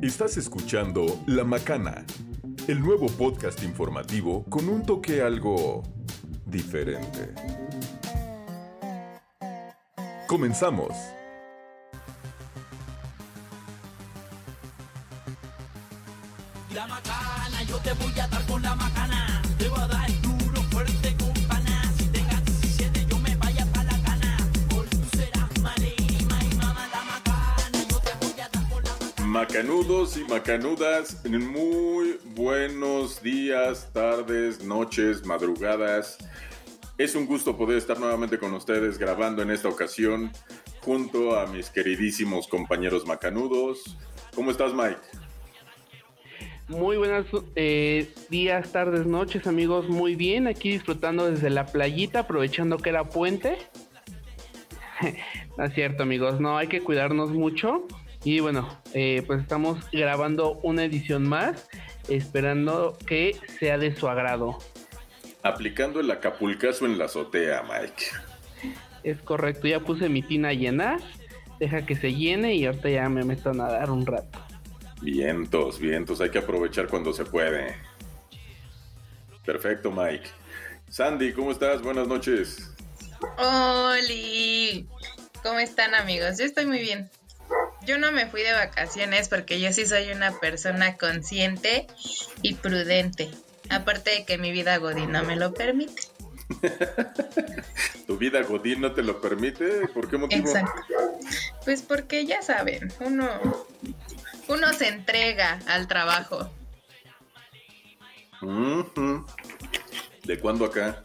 Estás escuchando La Macana, el nuevo podcast informativo con un toque algo diferente. Comenzamos. La macana, yo te voy a dar con la macana. Macanudos y macanudas, muy buenos días, tardes, noches, madrugadas. Es un gusto poder estar nuevamente con ustedes grabando en esta ocasión junto a mis queridísimos compañeros macanudos. ¿Cómo estás, Mike? Muy buenos eh, días, tardes, noches, amigos. Muy bien, aquí disfrutando desde la playita, aprovechando que era puente. no es cierto, amigos, no hay que cuidarnos mucho. Y bueno, eh, pues estamos grabando una edición más, esperando que sea de su agrado. Aplicando el acapulcazo en la azotea, Mike. Es correcto, ya puse mi tina a llenar. Deja que se llene y ahorita ya me meto a nadar un rato. Vientos, vientos, hay que aprovechar cuando se puede. Perfecto, Mike. Sandy, ¿cómo estás? Buenas noches. Oli, ¿cómo están amigos? Yo estoy muy bien. Yo no me fui de vacaciones porque yo sí soy una persona consciente y prudente. Aparte de que mi vida Godín no me lo permite. ¿Tu vida Godín no te lo permite? ¿Por qué motivo? Exacto. Pues porque ya saben, uno, uno se entrega al trabajo. ¿De cuándo acá?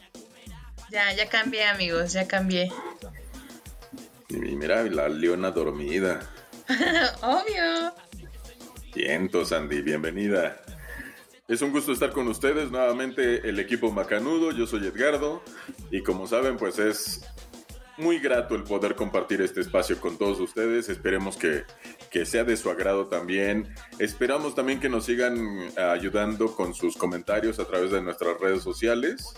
Ya, ya cambié amigos, ya cambié. Y mira, la leona dormida. Obvio. Vientos, Sandy, bienvenida. Es un gusto estar con ustedes nuevamente, el equipo Macanudo. Yo soy Edgardo y como saben, pues es muy grato el poder compartir este espacio con todos ustedes. Esperemos que, que sea de su agrado también. Esperamos también que nos sigan ayudando con sus comentarios a través de nuestras redes sociales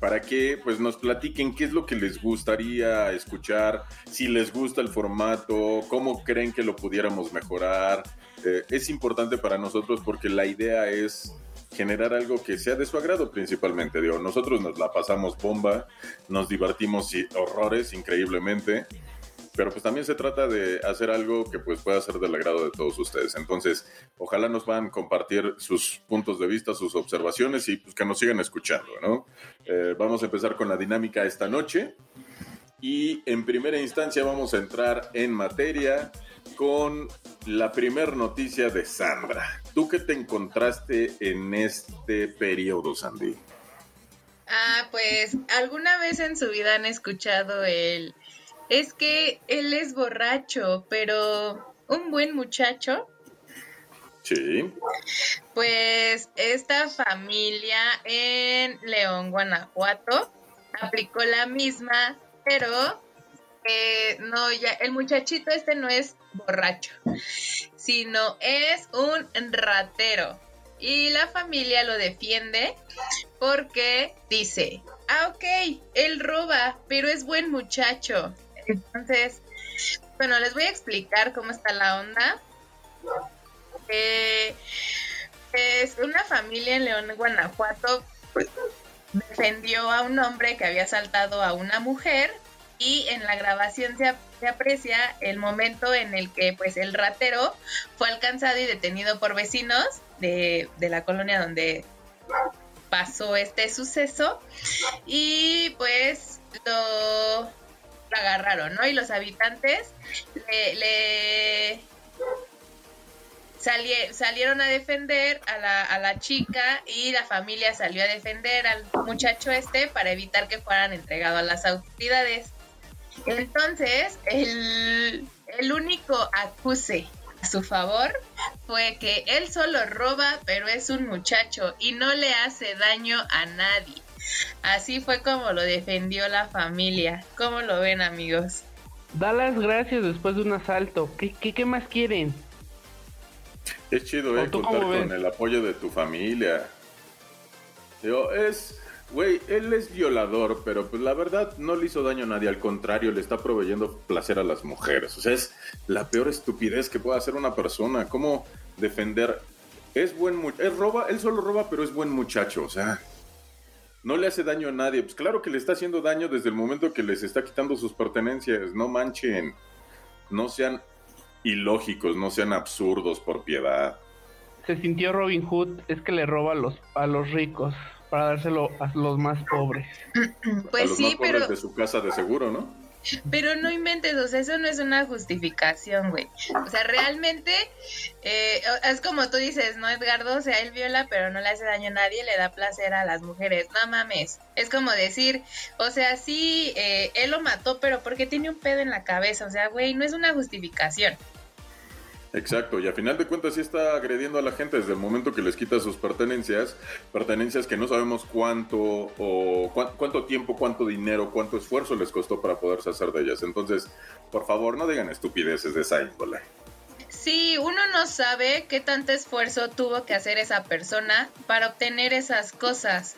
para que pues nos platiquen qué es lo que les gustaría escuchar, si les gusta el formato, cómo creen que lo pudiéramos mejorar. Eh, es importante para nosotros porque la idea es generar algo que sea de su agrado principalmente. Digo, nosotros nos la pasamos bomba, nos divertimos y horrores increíblemente, pero pues también se trata de hacer algo que pues pueda ser del agrado de todos ustedes. Entonces, ojalá nos puedan compartir sus puntos de vista, sus observaciones y pues que nos sigan escuchando, ¿no? Eh, vamos a empezar con la dinámica esta noche y en primera instancia vamos a entrar en materia con la primer noticia de Sandra. ¿Tú qué te encontraste en este periodo, Sandy? Ah, pues alguna vez en su vida han escuchado el... Es que él es borracho, pero un buen muchacho. Sí. Pues esta familia en León, Guanajuato, aplicó la misma, pero eh, no, ya el muchachito este no es borracho, sino es un ratero. Y la familia lo defiende porque dice, ah, ok, él roba, pero es buen muchacho. Entonces, bueno, les voy a explicar cómo está la onda. Eh, es una familia en León, Guanajuato, defendió a un hombre que había asaltado a una mujer y en la grabación se, se, aprecia el momento en el que pues el ratero fue alcanzado y detenido por vecinos de, de la colonia donde pasó este suceso y pues lo, agarraron, ¿no? Y los habitantes le, le sali- salieron a defender a la, a la chica y la familia salió a defender al muchacho este para evitar que fueran entregados a las autoridades. Entonces, el, el único acuse a su favor fue que él solo roba, pero es un muchacho y no le hace daño a nadie. Así fue como lo defendió la familia. ¿Cómo lo ven, amigos? Da las gracias después de un asalto. ¿Qué, qué, qué más quieren? Es chido, ¿eh? ¿O tú Contar con ves? el apoyo de tu familia. Digo, es, Güey, él es violador, pero pues la verdad no le hizo daño a nadie, al contrario, le está proveyendo placer a las mujeres. O sea, es la peor estupidez que puede hacer una persona. ¿Cómo defender? Es buen muchacho, él roba, él solo roba, pero es buen muchacho, o sea, no le hace daño a nadie. Pues claro que le está haciendo daño desde el momento que les está quitando sus pertenencias. No manchen, no sean ilógicos, no sean absurdos por piedad. Se sintió Robin Hood, es que le roba a los, a los ricos para dárselo a los más pobres. a Pues los sí, más pobres pero, de su casa de seguro, ¿no? Pero no inventes, o sea, eso no es una justificación, güey. O sea, realmente eh, es como tú dices, ¿no, Edgardo? O sea, él viola, pero no le hace daño a nadie, le da placer a las mujeres. No mames. Es como decir, o sea, sí, eh, él lo mató, pero porque tiene un pedo en la cabeza. O sea, güey, no es una justificación. Exacto, y a final de cuentas sí está agrediendo a la gente desde el momento que les quita sus pertenencias, pertenencias que no sabemos cuánto o cuán- cuánto tiempo, cuánto dinero, cuánto esfuerzo les costó para poderse hacer de ellas. Entonces, por favor, no digan estupideces de esa índole. Sí, uno no sabe qué tanto esfuerzo tuvo que hacer esa persona para obtener esas cosas.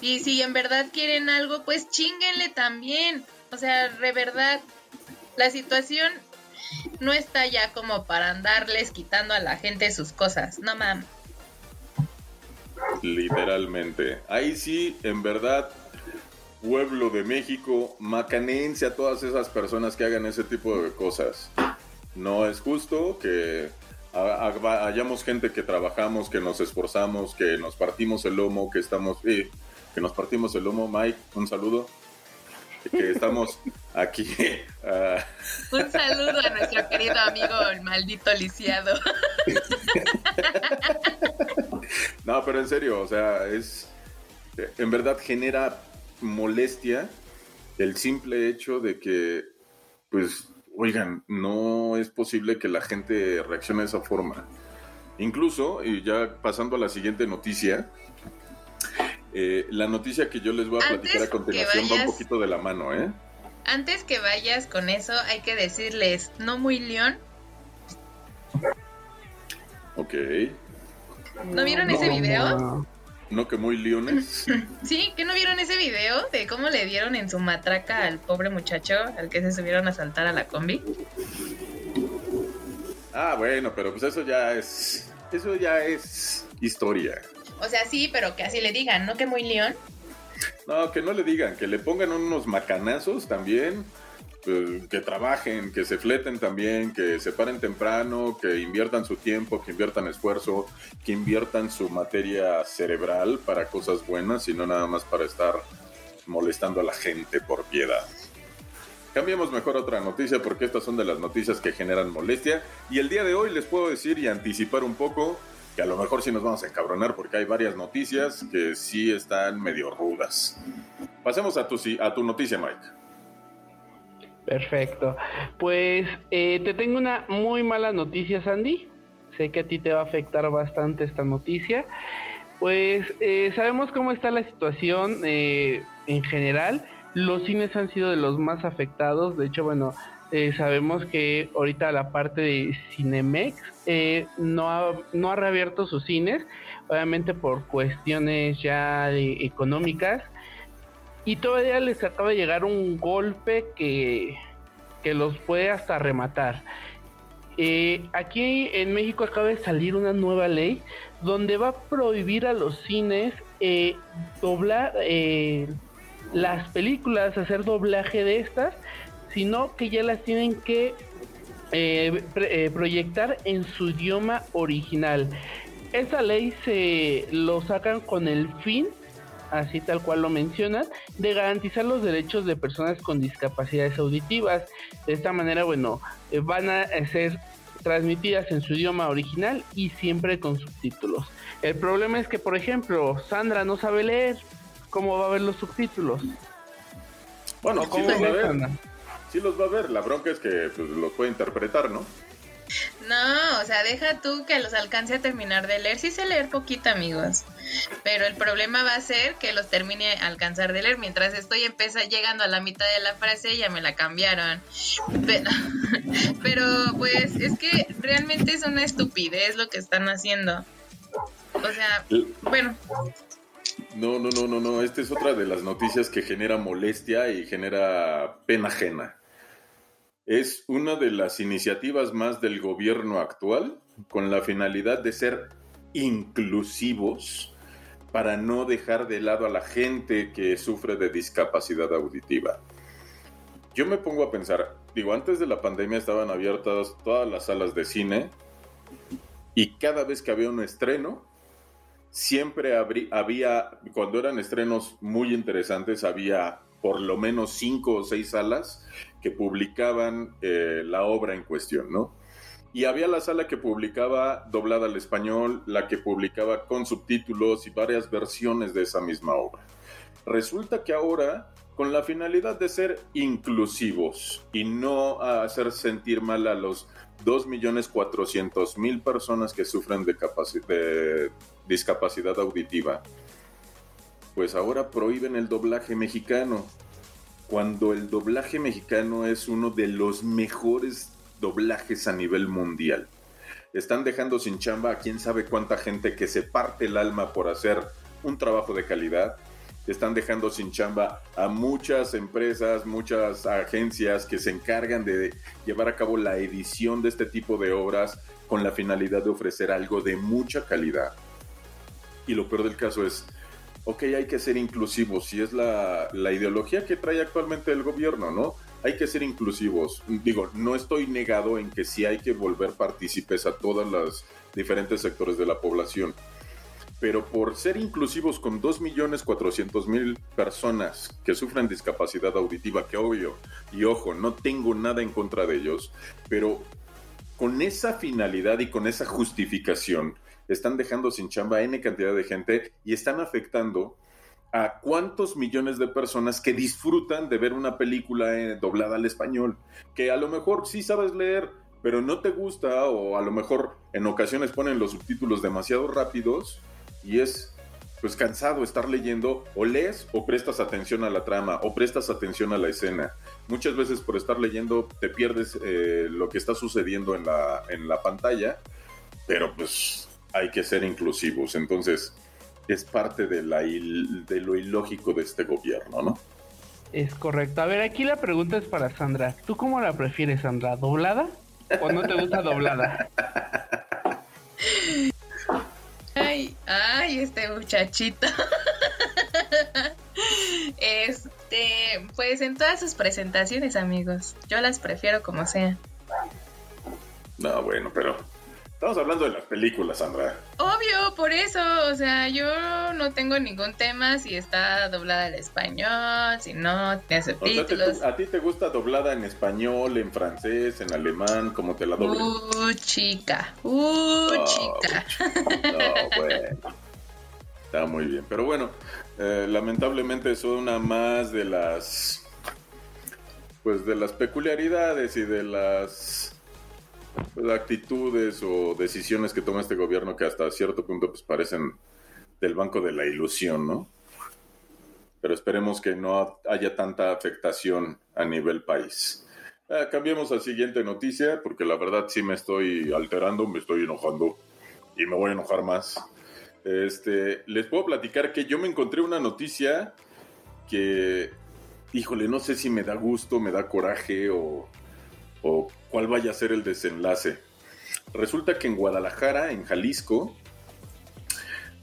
Y si en verdad quieren algo, pues chinguenle también. O sea, de verdad, la situación no está ya como para andarles quitando a la gente sus cosas. No mames. Literalmente. Ahí sí, en verdad, pueblo de México, macanense a todas esas personas que hagan ese tipo de cosas. No es justo que ha- ha- hayamos gente que trabajamos, que nos esforzamos, que nos partimos el lomo, que estamos, eh, que nos partimos el lomo. Mike, un saludo. Que estamos aquí. ah, Un saludo a nuestro querido amigo, el maldito lisiado. No, pero en serio, o sea, es. En verdad genera molestia el simple hecho de que, pues, oigan, no es posible que la gente reaccione de esa forma. Incluso, y ya pasando a la siguiente noticia, eh, la noticia que yo les voy a Antes platicar a continuación va un poquito de la mano, ¿eh? Antes que vayas con eso, hay que decirles, no muy león. Ok. ¿No vieron ese video? no. No que muy leones. Sí, ¿que no vieron ese video de cómo le dieron en su matraca al pobre muchacho al que se subieron a saltar a la combi? Ah, bueno, pero pues eso ya es. Eso ya es historia. O sea, sí, pero que así le digan, ¿no? Que muy león. No, que no le digan, que le pongan unos macanazos también, pues, que trabajen, que se fleten también, que se paren temprano, que inviertan su tiempo, que inviertan esfuerzo, que inviertan su materia cerebral para cosas buenas y no nada más para estar molestando a la gente por piedad. Cambiemos mejor a otra noticia porque estas son de las noticias que generan molestia y el día de hoy les puedo decir y anticipar un poco que a lo mejor sí nos vamos a encabronar porque hay varias noticias que sí están medio rudas. Pasemos a tu, a tu noticia, Mike. Perfecto. Pues eh, te tengo una muy mala noticia, Sandy. Sé que a ti te va a afectar bastante esta noticia. Pues eh, sabemos cómo está la situación eh, en general. Los cines han sido de los más afectados. De hecho, bueno, eh, sabemos que ahorita la parte de Cinemex eh, no, ha, no ha reabierto sus cines, obviamente por cuestiones ya económicas. Y todavía les acaba de llegar un golpe que, que los puede hasta rematar. Eh, aquí en México acaba de salir una nueva ley donde va a prohibir a los cines doblar las películas, hacer doblaje de estas, sino que ya las tienen que eh, pre- eh, proyectar en su idioma original. Esa ley se lo sacan con el fin así tal cual lo mencionan, de garantizar los derechos de personas con discapacidades auditivas. De esta manera, bueno, eh, van a ser transmitidas en su idioma original y siempre con subtítulos. El problema es que, por ejemplo, Sandra no sabe leer, ¿cómo va a ver los subtítulos? Bueno, ¿O sí cómo va a ver. Sandra? Sí los va a ver. La bronca es que pues, los puede interpretar, ¿no? No, o sea, deja tú que los alcance a terminar de leer. Sí sé leer poquito, amigos. Pero el problema va a ser que los termine a alcanzar de leer. Mientras estoy empeza llegando a la mitad de la frase, ya me la cambiaron. Pero, pero pues es que realmente es una estupidez lo que están haciendo. O sea, bueno, No, no, no, no, no. Esta es otra de las noticias que genera molestia y genera pena ajena. Es una de las iniciativas más del gobierno actual con la finalidad de ser inclusivos para no dejar de lado a la gente que sufre de discapacidad auditiva. Yo me pongo a pensar, digo, antes de la pandemia estaban abiertas todas las salas de cine y cada vez que había un estreno, siempre había, cuando eran estrenos muy interesantes, había por lo menos cinco o seis salas que publicaban eh, la obra en cuestión, ¿no? Y había la sala que publicaba doblada al español, la que publicaba con subtítulos y varias versiones de esa misma obra. Resulta que ahora, con la finalidad de ser inclusivos y no hacer sentir mal a los 2.400.000 personas que sufren de, de discapacidad auditiva, pues ahora prohíben el doblaje mexicano, cuando el doblaje mexicano es uno de los mejores doblajes a nivel mundial. Están dejando sin chamba a quién sabe cuánta gente que se parte el alma por hacer un trabajo de calidad. Están dejando sin chamba a muchas empresas, muchas agencias que se encargan de llevar a cabo la edición de este tipo de obras con la finalidad de ofrecer algo de mucha calidad. Y lo peor del caso es, ok, hay que ser inclusivos, y es la, la ideología que trae actualmente el gobierno, ¿no? hay que ser inclusivos. Digo, no estoy negado en que sí hay que volver partícipes a todos los diferentes sectores de la población. Pero por ser inclusivos con 2.400.000 personas que sufren discapacidad auditiva, que obvio, y ojo, no tengo nada en contra de ellos, pero con esa finalidad y con esa justificación, están dejando sin chamba N cantidad de gente y están afectando a cuántos millones de personas que disfrutan de ver una película eh, doblada al español, que a lo mejor sí sabes leer, pero no te gusta o a lo mejor en ocasiones ponen los subtítulos demasiado rápidos y es pues cansado estar leyendo o lees o prestas atención a la trama o prestas atención a la escena. Muchas veces por estar leyendo te pierdes eh, lo que está sucediendo en la, en la pantalla, pero pues hay que ser inclusivos. Entonces, es parte de, la de lo ilógico de este gobierno, ¿no? Es correcto. A ver, aquí la pregunta es para Sandra. ¿Tú cómo la prefieres, Sandra? ¿Doblada o no te gusta doblada? Ay, ay, este muchachito. Este, pues en todas sus presentaciones, amigos. Yo las prefiero como sea. No, bueno, pero Estamos hablando de las películas, Sandra. Obvio, por eso. O sea, yo no tengo ningún tema si está doblada al español, si no tiene subtítulos. ¿A ti te gusta doblada en español, en francés, en alemán? ¿Cómo te la doblan? Uh, chica. Uh, chica. No, bueno. Está muy bien. Pero bueno, eh, lamentablemente son una más de las. Pues de las peculiaridades y de las pues, actitudes o decisiones que toma este gobierno que hasta cierto punto pues parecen del banco de la ilusión, ¿no? Pero esperemos que no haya tanta afectación a nivel país. Ah, cambiemos a siguiente noticia, porque la verdad sí me estoy alterando, me estoy enojando y me voy a enojar más. Este, les puedo platicar que yo me encontré una noticia que, híjole, no sé si me da gusto, me da coraje o, o cuál vaya a ser el desenlace. Resulta que en Guadalajara, en Jalisco,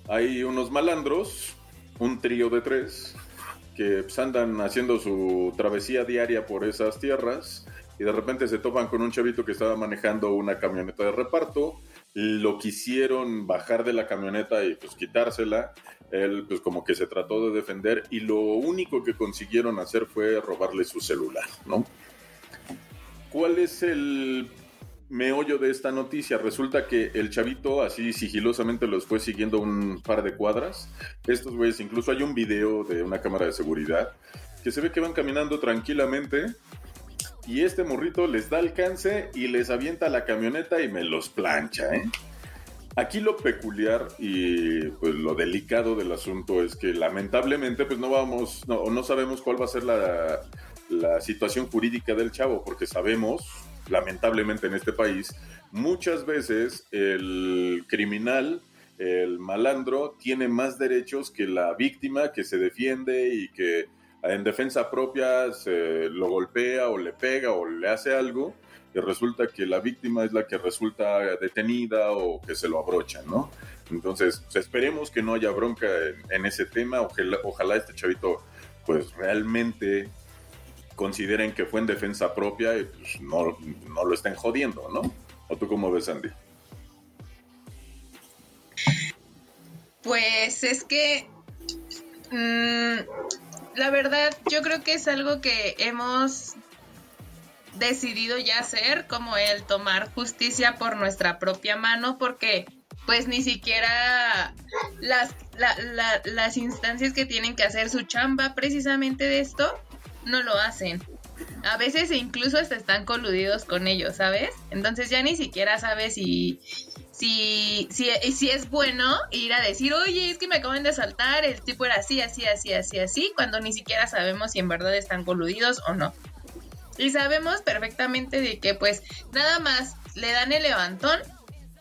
hay unos malandros, un trío de tres, que pues, andan haciendo su travesía diaria por esas tierras y de repente se topan con un chavito que estaba manejando una camioneta de reparto, lo quisieron bajar de la camioneta y pues quitársela, él pues como que se trató de defender y lo único que consiguieron hacer fue robarle su celular, ¿no? ¿Cuál es el meollo de esta noticia? Resulta que el chavito así sigilosamente los fue siguiendo un par de cuadras. Estos güeyes, incluso hay un video de una cámara de seguridad que se ve que van caminando tranquilamente y este morrito les da alcance y les avienta la camioneta y me los plancha, ¿eh? Aquí lo peculiar y pues lo delicado del asunto es que lamentablemente pues no vamos, no, no sabemos cuál va a ser la, la situación jurídica del chavo, porque sabemos, lamentablemente en este país, muchas veces el criminal el malandro tiene más derechos que la víctima que se defiende y que en defensa propia se lo golpea o le pega o le hace algo y resulta que la víctima es la que resulta detenida o que se lo abrocha, ¿no? Entonces, pues, esperemos que no haya bronca en, ese tema, ojalá, ojalá este chavito pues realmente consideren que fue en defensa propia y pues no, no lo estén jodiendo, ¿no? ¿O tú cómo ves, Andy? Pues es que mm, la verdad yo creo que es algo que hemos decidido ya hacer, como el tomar justicia por nuestra propia mano, porque pues ni siquiera las, la- la- las instancias que tienen que hacer su chamba precisamente de esto, no lo hacen. A veces incluso hasta están coludidos con ellos, ¿sabes? Entonces ya ni siquiera sabes si, si, si, si es bueno ir a decir, oye, es que me acaban de asaltar, el tipo era así, así, así, así, así, cuando ni siquiera sabemos si en verdad están coludidos o no. Y sabemos perfectamente de que pues nada más le dan el levantón,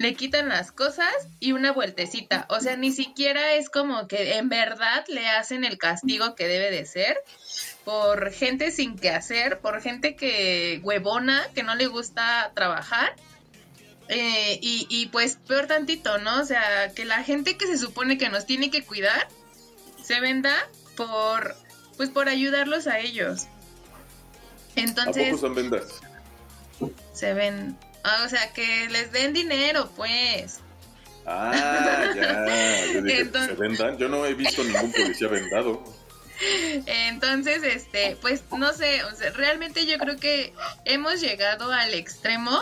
le quitan las cosas y una vueltecita. O sea, ni siquiera es como que en verdad le hacen el castigo que debe de ser por gente sin que hacer, por gente que huevona, que no le gusta trabajar. Eh, y, y pues peor tantito, ¿no? O sea, que la gente que se supone que nos tiene que cuidar se venda por, pues por ayudarlos a ellos. ¿A Entonces poco son vendas? se ven, o sea, que les den dinero, pues. Ah, ya. Yo dije, Entonces- ¿se vendan? Yo no he visto ningún policía vendado. Entonces, este, pues no sé, o sea, realmente yo creo que hemos llegado al extremo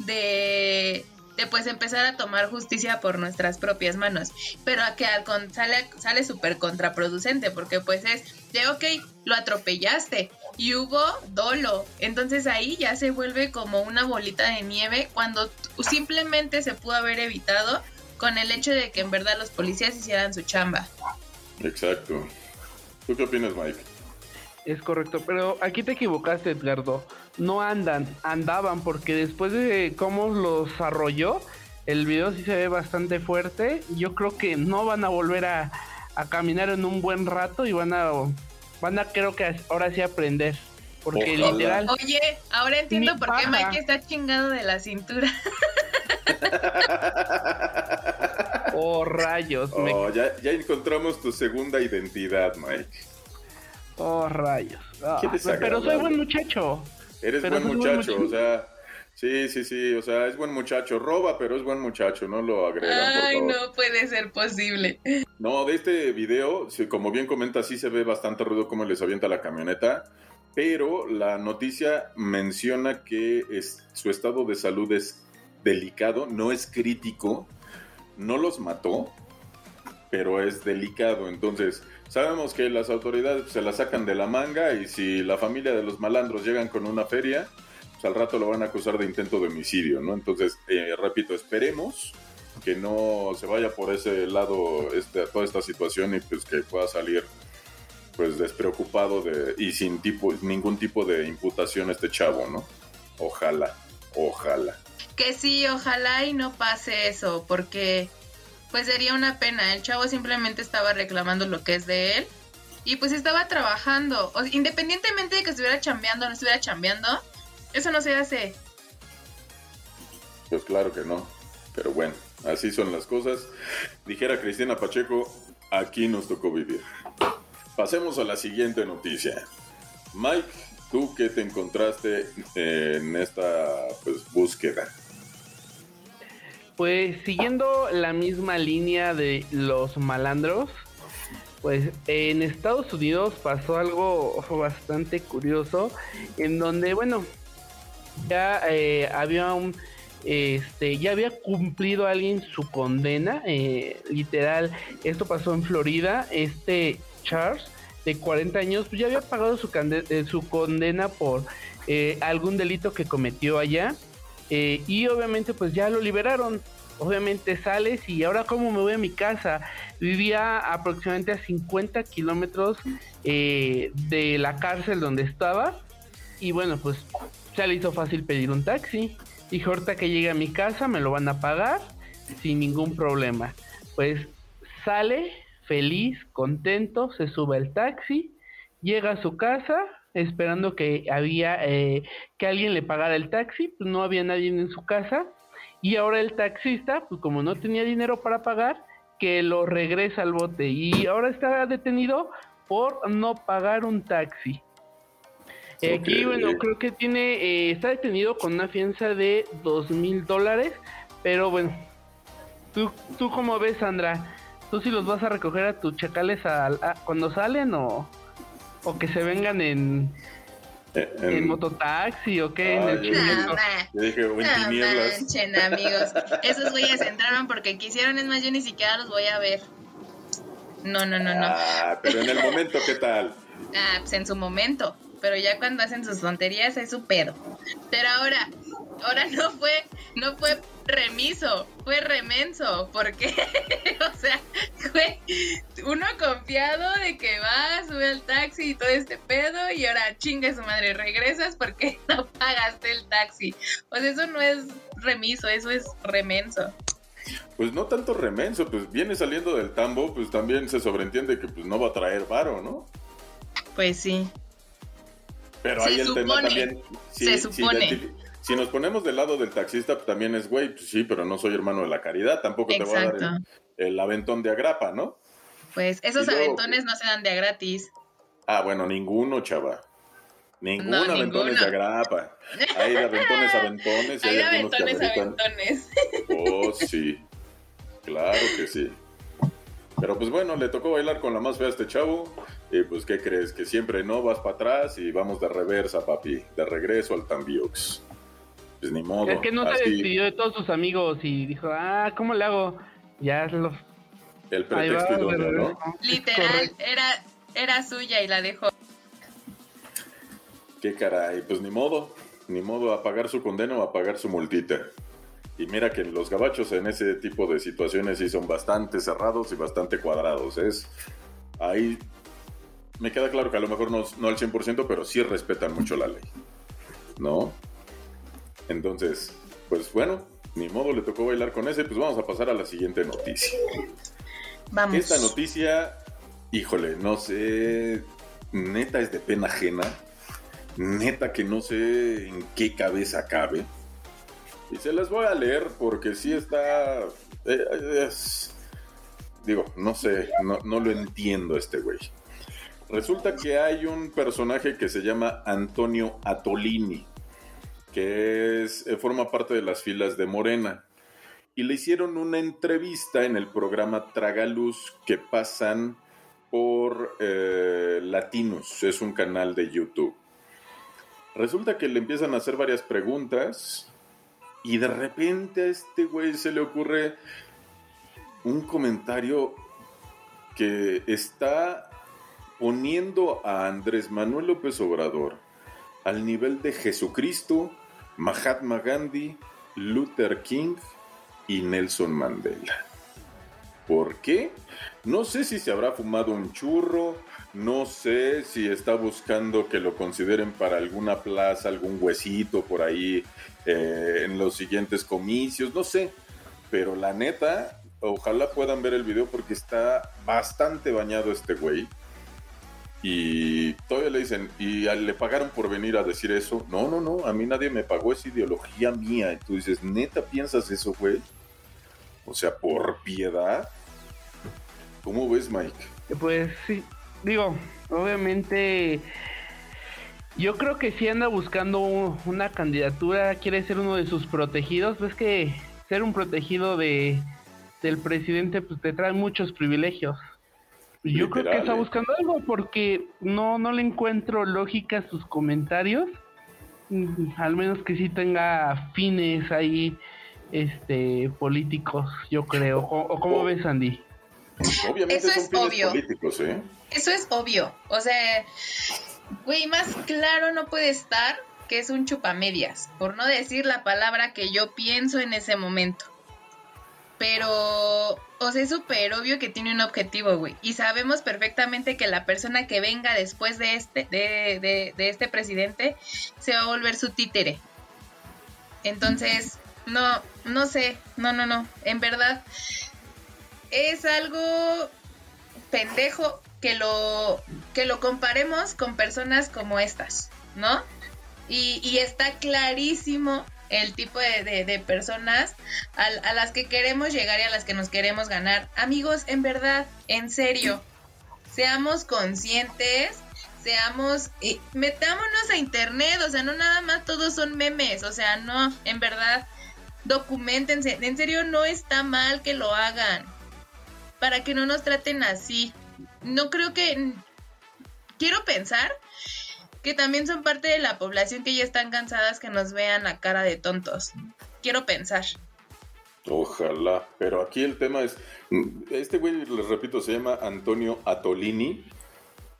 de, de pues empezar a tomar justicia por nuestras propias manos, pero a que al con, sale sale súper contraproducente porque pues es de ok, lo atropellaste y hubo dolo, entonces ahí ya se vuelve como una bolita de nieve cuando simplemente se pudo haber evitado con el hecho de que en verdad los policías hicieran su chamba. Exacto. ¿Tú qué opinas, Mike? Es correcto, pero aquí te equivocaste, Edgardo. No andan, andaban, porque después de cómo los arrolló, el video sí se ve bastante fuerte. Yo creo que no van a volver a, a caminar en un buen rato y van a, van a creo que ahora sí aprender. Porque Ojalá. literal, Oye, ahora entiendo por qué paja. Mike está chingado de la cintura. oh rayos, me- Oh, ya, ya encontramos tu segunda identidad, Mike. oh rayos. Ah, pero soy buen muchacho. Eres buen es buen muchacho, o muchacho. sea, sí, sí, sí, o sea, es buen muchacho, roba, pero es buen muchacho, no lo agregan, por Ay, favor. no puede ser posible. No, de este video, como bien comenta, sí se ve bastante ruido cómo les avienta la camioneta, pero la noticia menciona que es, su estado de salud es delicado, no es crítico, no los mató, pero es delicado. Entonces, sabemos que las autoridades se la sacan de la manga y si la familia de los malandros llegan con una feria, al rato lo van a acusar de intento de homicidio, ¿no? Entonces, eh, repito, esperemos que no se vaya por ese lado este, toda esta situación y pues que pueda salir pues despreocupado de, y sin tipo, ningún tipo de imputación este chavo, ¿no? Ojalá, ojalá. Que sí, ojalá y no pase eso, porque pues sería una pena. El chavo simplemente estaba reclamando lo que es de él y pues estaba trabajando. Independientemente de que estuviera chambeando o no estuviera chambeando, eso no se hace. Pues claro que no. Pero bueno, así son las cosas. Dijera Cristina Pacheco, aquí nos tocó vivir. Pasemos a la siguiente noticia. Mike, ¿tú qué te encontraste en esta pues, búsqueda? Pues siguiendo la misma línea de los malandros, pues en Estados Unidos pasó algo bastante curioso, en donde, bueno, ya eh, había un, este, ya había cumplido alguien su condena, eh, literal, esto pasó en Florida, este Charles de 40 años, pues ya había pagado su, eh, su condena por eh, algún delito que cometió allá. Eh, y obviamente pues ya lo liberaron. Obviamente sales y ahora cómo me voy a mi casa. Vivía aproximadamente a 50 kilómetros eh, de la cárcel donde estaba. Y bueno, pues ya le hizo fácil pedir un taxi. Dijo ahorita que llegue a mi casa me lo van a pagar sin ningún problema. Pues sale feliz, contento, se sube al taxi, llega a su casa esperando que había eh, que alguien le pagara el taxi, pues no había nadie en su casa y ahora el taxista, pues como no tenía dinero para pagar, que lo regresa al bote y ahora está detenido por no pagar un taxi. Eh, Aquí, bueno, creo que tiene, eh, está detenido con una fianza de dos mil dólares, pero bueno, ¿tú, ¿tú cómo ves, Sandra? ¿Tú si los vas a recoger a tus chacales a- a- cuando salen o, o que se vengan en, Eh, en, en- mototaxi o qué? en el yo dije, No manchen, amigos. Esos güeyes entraron porque quisieron, es más, yo ni siquiera los voy a ver. No, no, no, no. Ah, pero en el momento, ¿qué tal? Ah, pues en su momento. Pero ya cuando hacen sus tonterías es su pedo. Pero ahora, ahora no fue, no fue remiso, fue remenso. porque o sea, fue uno confiado de que va, sube al taxi y todo este pedo, y ahora chingue su madre, regresas porque no pagaste el taxi. O sea, eso no es remiso, eso es remenso. Pues no tanto remenso, pues viene saliendo del tambo, pues también se sobreentiende que pues no va a traer varo, ¿no? Pues sí. Pero Se ahí el tema también. se si supone. Si nos ponemos del lado del taxista, pues también es güey, pues sí, pero no soy hermano de la caridad, tampoco te voy a dar el, el aventón de agrapa, ¿no? Pues esos luego- aventones no se dan de a gratis. Ah, bueno, ninguno, chava. Ningún No, aventón es de agrapa. Hay aventones aventones y Hay aventones aventones. Oh, sí. Claro que sí. Pero pues bueno, le tocó bailar con la más fea a este chavo. Y pues, ¿qué crees? Que siempre no vas para atrás y vamos de reversa, papi. De regreso al Tambiox. Pues ni modo. Es que no se despidió de todos sus amigos y dijo, ah, ¿cómo le hago? Ya los... el pretexto idóneo. ¿no? Literal, era, era suya y la dejó. Qué caray, pues ni modo. Ni modo a pagar su condena o a pagar su multita. Y mira que los gabachos en ese tipo de situaciones sí son bastante cerrados y bastante cuadrados. Es ahí me queda claro que a lo mejor no, no al 100%, pero sí respetan mucho la ley. ¿No? Entonces, pues bueno, ni modo le tocó bailar con ese, pues vamos a pasar a la siguiente noticia. Vamos. Esta noticia, híjole, no sé, neta es de pena ajena, neta que no sé en qué cabeza cabe. Y se las voy a leer porque sí está... eh, es- digo, no sé, no, no lo entiendo este güey. Resulta que hay un personaje que se llama Antonio Atolini, que es, eh, forma parte de las filas de Morena y le hicieron una entrevista en el programa Tragaluz que pasan por eh, Latinos, es un canal de YouTube. Resulta que le empiezan a hacer varias preguntas y de repente a este güey se le ocurre un comentario que está poniendo a Andrés Manuel López Obrador al nivel de Jesucristo, Mahatma Gandhi, Luther King y Nelson Mandela. ¿Por qué? No sé si se habrá fumado un churro, no sé si está buscando que lo consideren para alguna plaza, algún huesito por ahí eh, en los siguientes comicios, no sé. Pero la neta, ojalá puedan ver el video porque está bastante bañado este güey. Y todavía le dicen, ¿y le pagaron por venir a decir eso? No, no, no, a mí nadie me pagó, es ideología mía. Y tú dices, ¿neta piensas eso, güey? O sea, por piedad. ¿Cómo ves, Mike? Pues sí, digo, obviamente yo creo que si anda buscando un- una candidatura, quiere ser uno de sus protegidos, ves que ser un protegido de del presidente pues te trae muchos privilegios. Yo creo que está eh. buscando algo porque no no le encuentro lógica a sus comentarios. Mm, Al menos que sí tenga fines ahí este políticos, yo creo. ¿O, o cómo Oh. ves, Andy? Obviamente Eso son es fines obvio. políticos, ¿eh? Eso es obvio. O sea, güey, más claro no puede estar que es un chupamedias, por no decir la palabra que yo pienso en ese momento. Pero, o sea, es súper obvio que tiene un objetivo, güey. Y sabemos perfectamente que la persona que venga después de este, de, de, de este presidente se va a volver su títere. Entonces, no, no sé, no, no, no. En verdad, es algo pendejo que lo, que lo comparemos con personas como estas, ¿no? Y, y está clarísimo el tipo de, personas a, a las que queremos llegar y a las que nos queremos ganar. Amigos, en verdad, en serio, seamos conscientes, seamos, eh, metámonos a internet, o sea, no nada más todos son memes, o sea, no, en verdad, documentense, en serio no está mal que lo hagan, para que no nos traten así. No creo que, quiero pensar que también son parte de la población que ya están cansadas que nos vean la cara de tontos. Quiero pensar. Ojalá, pero aquí el tema es, mm, este güey, les repito, se llama Antonio Atolini,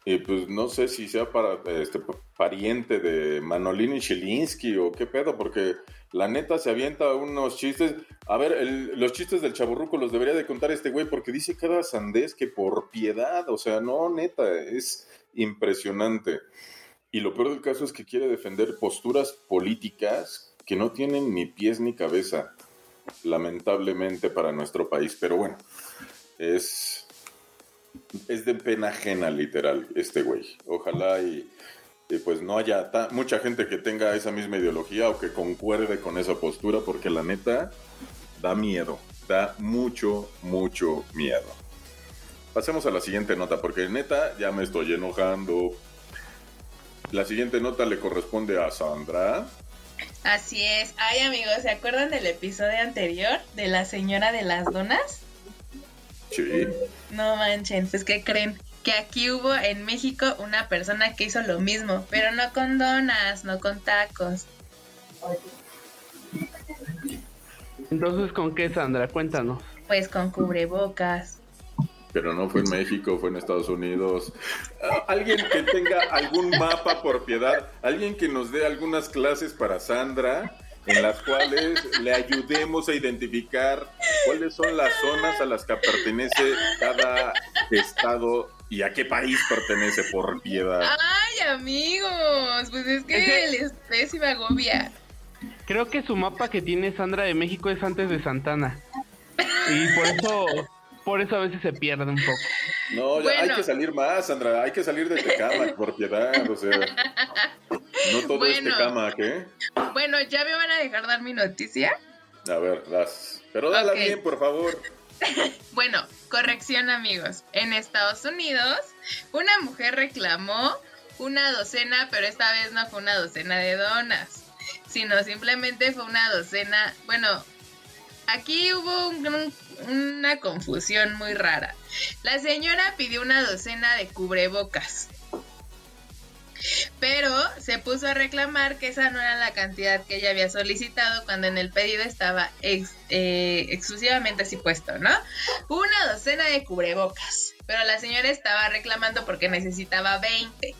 y pues no sé si sea para este pa- pariente de Manolini Chelinsky o qué pedo, porque la neta se avienta unos chistes. A ver, los chistes del chaburruco los debería de contar este güey, porque dice cada sandez que por piedad, o sea, no, neta, es impresionante. Y lo peor del caso es que quiere defender posturas políticas que no tienen ni pies ni cabeza lamentablemente para nuestro país. Pero bueno, es, es de pena ajena, literal, este güey. Ojalá y, y pues no haya mucha gente que tenga esa misma ideología o que concuerde con esa postura, porque la neta da miedo, da mucho, mucho miedo. Pasemos a la siguiente nota, porque neta ya me estoy enojando. La siguiente nota le corresponde a Sandra. Así es. Ay, amigos, ¿se acuerdan del episodio anterior de la señora de las donas? Sí. No manchen, pues ¿qué creen? Que aquí hubo en México una persona que hizo lo mismo, pero no con donas, no con tacos. Entonces, ¿con qué, Sandra? Cuéntanos. Pues con cubrebocas. Pero no fue en México, fue en Estados Unidos. Ah, Alguien que tenga algún mapa por piedad, alguien que nos dé algunas clases para Sandra, en las cuales le ayudemos a identificar cuáles son las zonas a las que pertenece cada estado y a qué país pertenece por piedad. Ay, amigos, pues es que el estrés y me agobia. Creo que su mapa que tiene Sandra de México es antes de Santana. Y por eso, por eso a veces se pierde un poco. No, ya hay que salir más, Sandra, hay que salir de Tecama, por piedad, o sea. No todo es Bueno. Tecama, ¿qué? Bueno, ¿ya me van a dejar dar mi noticia? A ver, das. Pero dala bien, por favor. Bueno, corrección amigos. En Estados Unidos, una mujer reclamó una docena, pero esta vez no fue una docena de donas, sino simplemente fue una docena, bueno, aquí hubo un- un- una confusión muy rara. La señora pidió una docena de cubrebocas. Pero se puso a reclamar que esa no era la cantidad que ella había solicitado cuando en el pedido estaba eh, exclusivamente así puesto, ¿no? Una docena de cubrebocas. Pero la señora estaba reclamando porque necesitaba 20.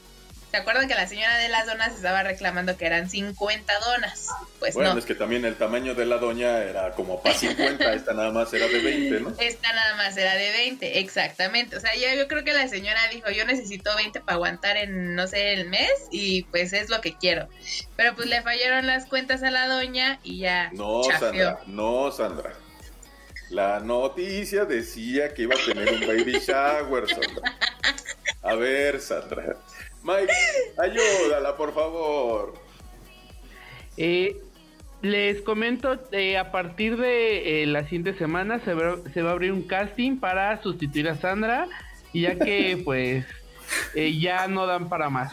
¿Se acuerdan que la señora de las donas estaba reclamando que eran 50 donas? Pues Bueno, no. es que también el tamaño de la doña era como para 50, esta nada más era de 20, ¿no? Esta nada más era de 20, exactamente. O sea, ya yo creo que la señora dijo, yo necesito 20 para aguantar en, no sé, el mes y pues es lo que quiero. Pero pues le fallaron las cuentas a la doña y ya No, chafió. Sandra, no, Sandra. La noticia decía que iba a tener un baby shower, Sandra. A ver, Sandra. Mike, ayúdala, por favor. Eh, les comento, eh, a partir de eh, la siguiente semana se va, se va a abrir un casting para sustituir a Sandra, ya que pues eh, ya no dan para más.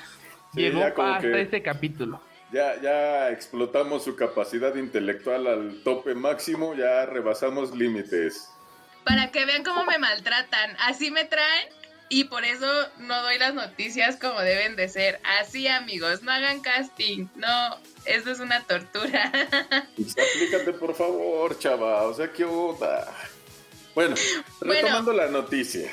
Sí, Llegó hasta este capítulo. Ya, ya explotamos su capacidad intelectual al tope máximo, ya rebasamos límites. Para que vean cómo me maltratan. Así me traen y por eso no doy las noticias como deben de ser. Así, amigos, no hagan casting. No, eso es una tortura. Pues, aplícate, por favor, chava. O sea, ¿qué onda? Bueno, Bueno. retomando la noticia.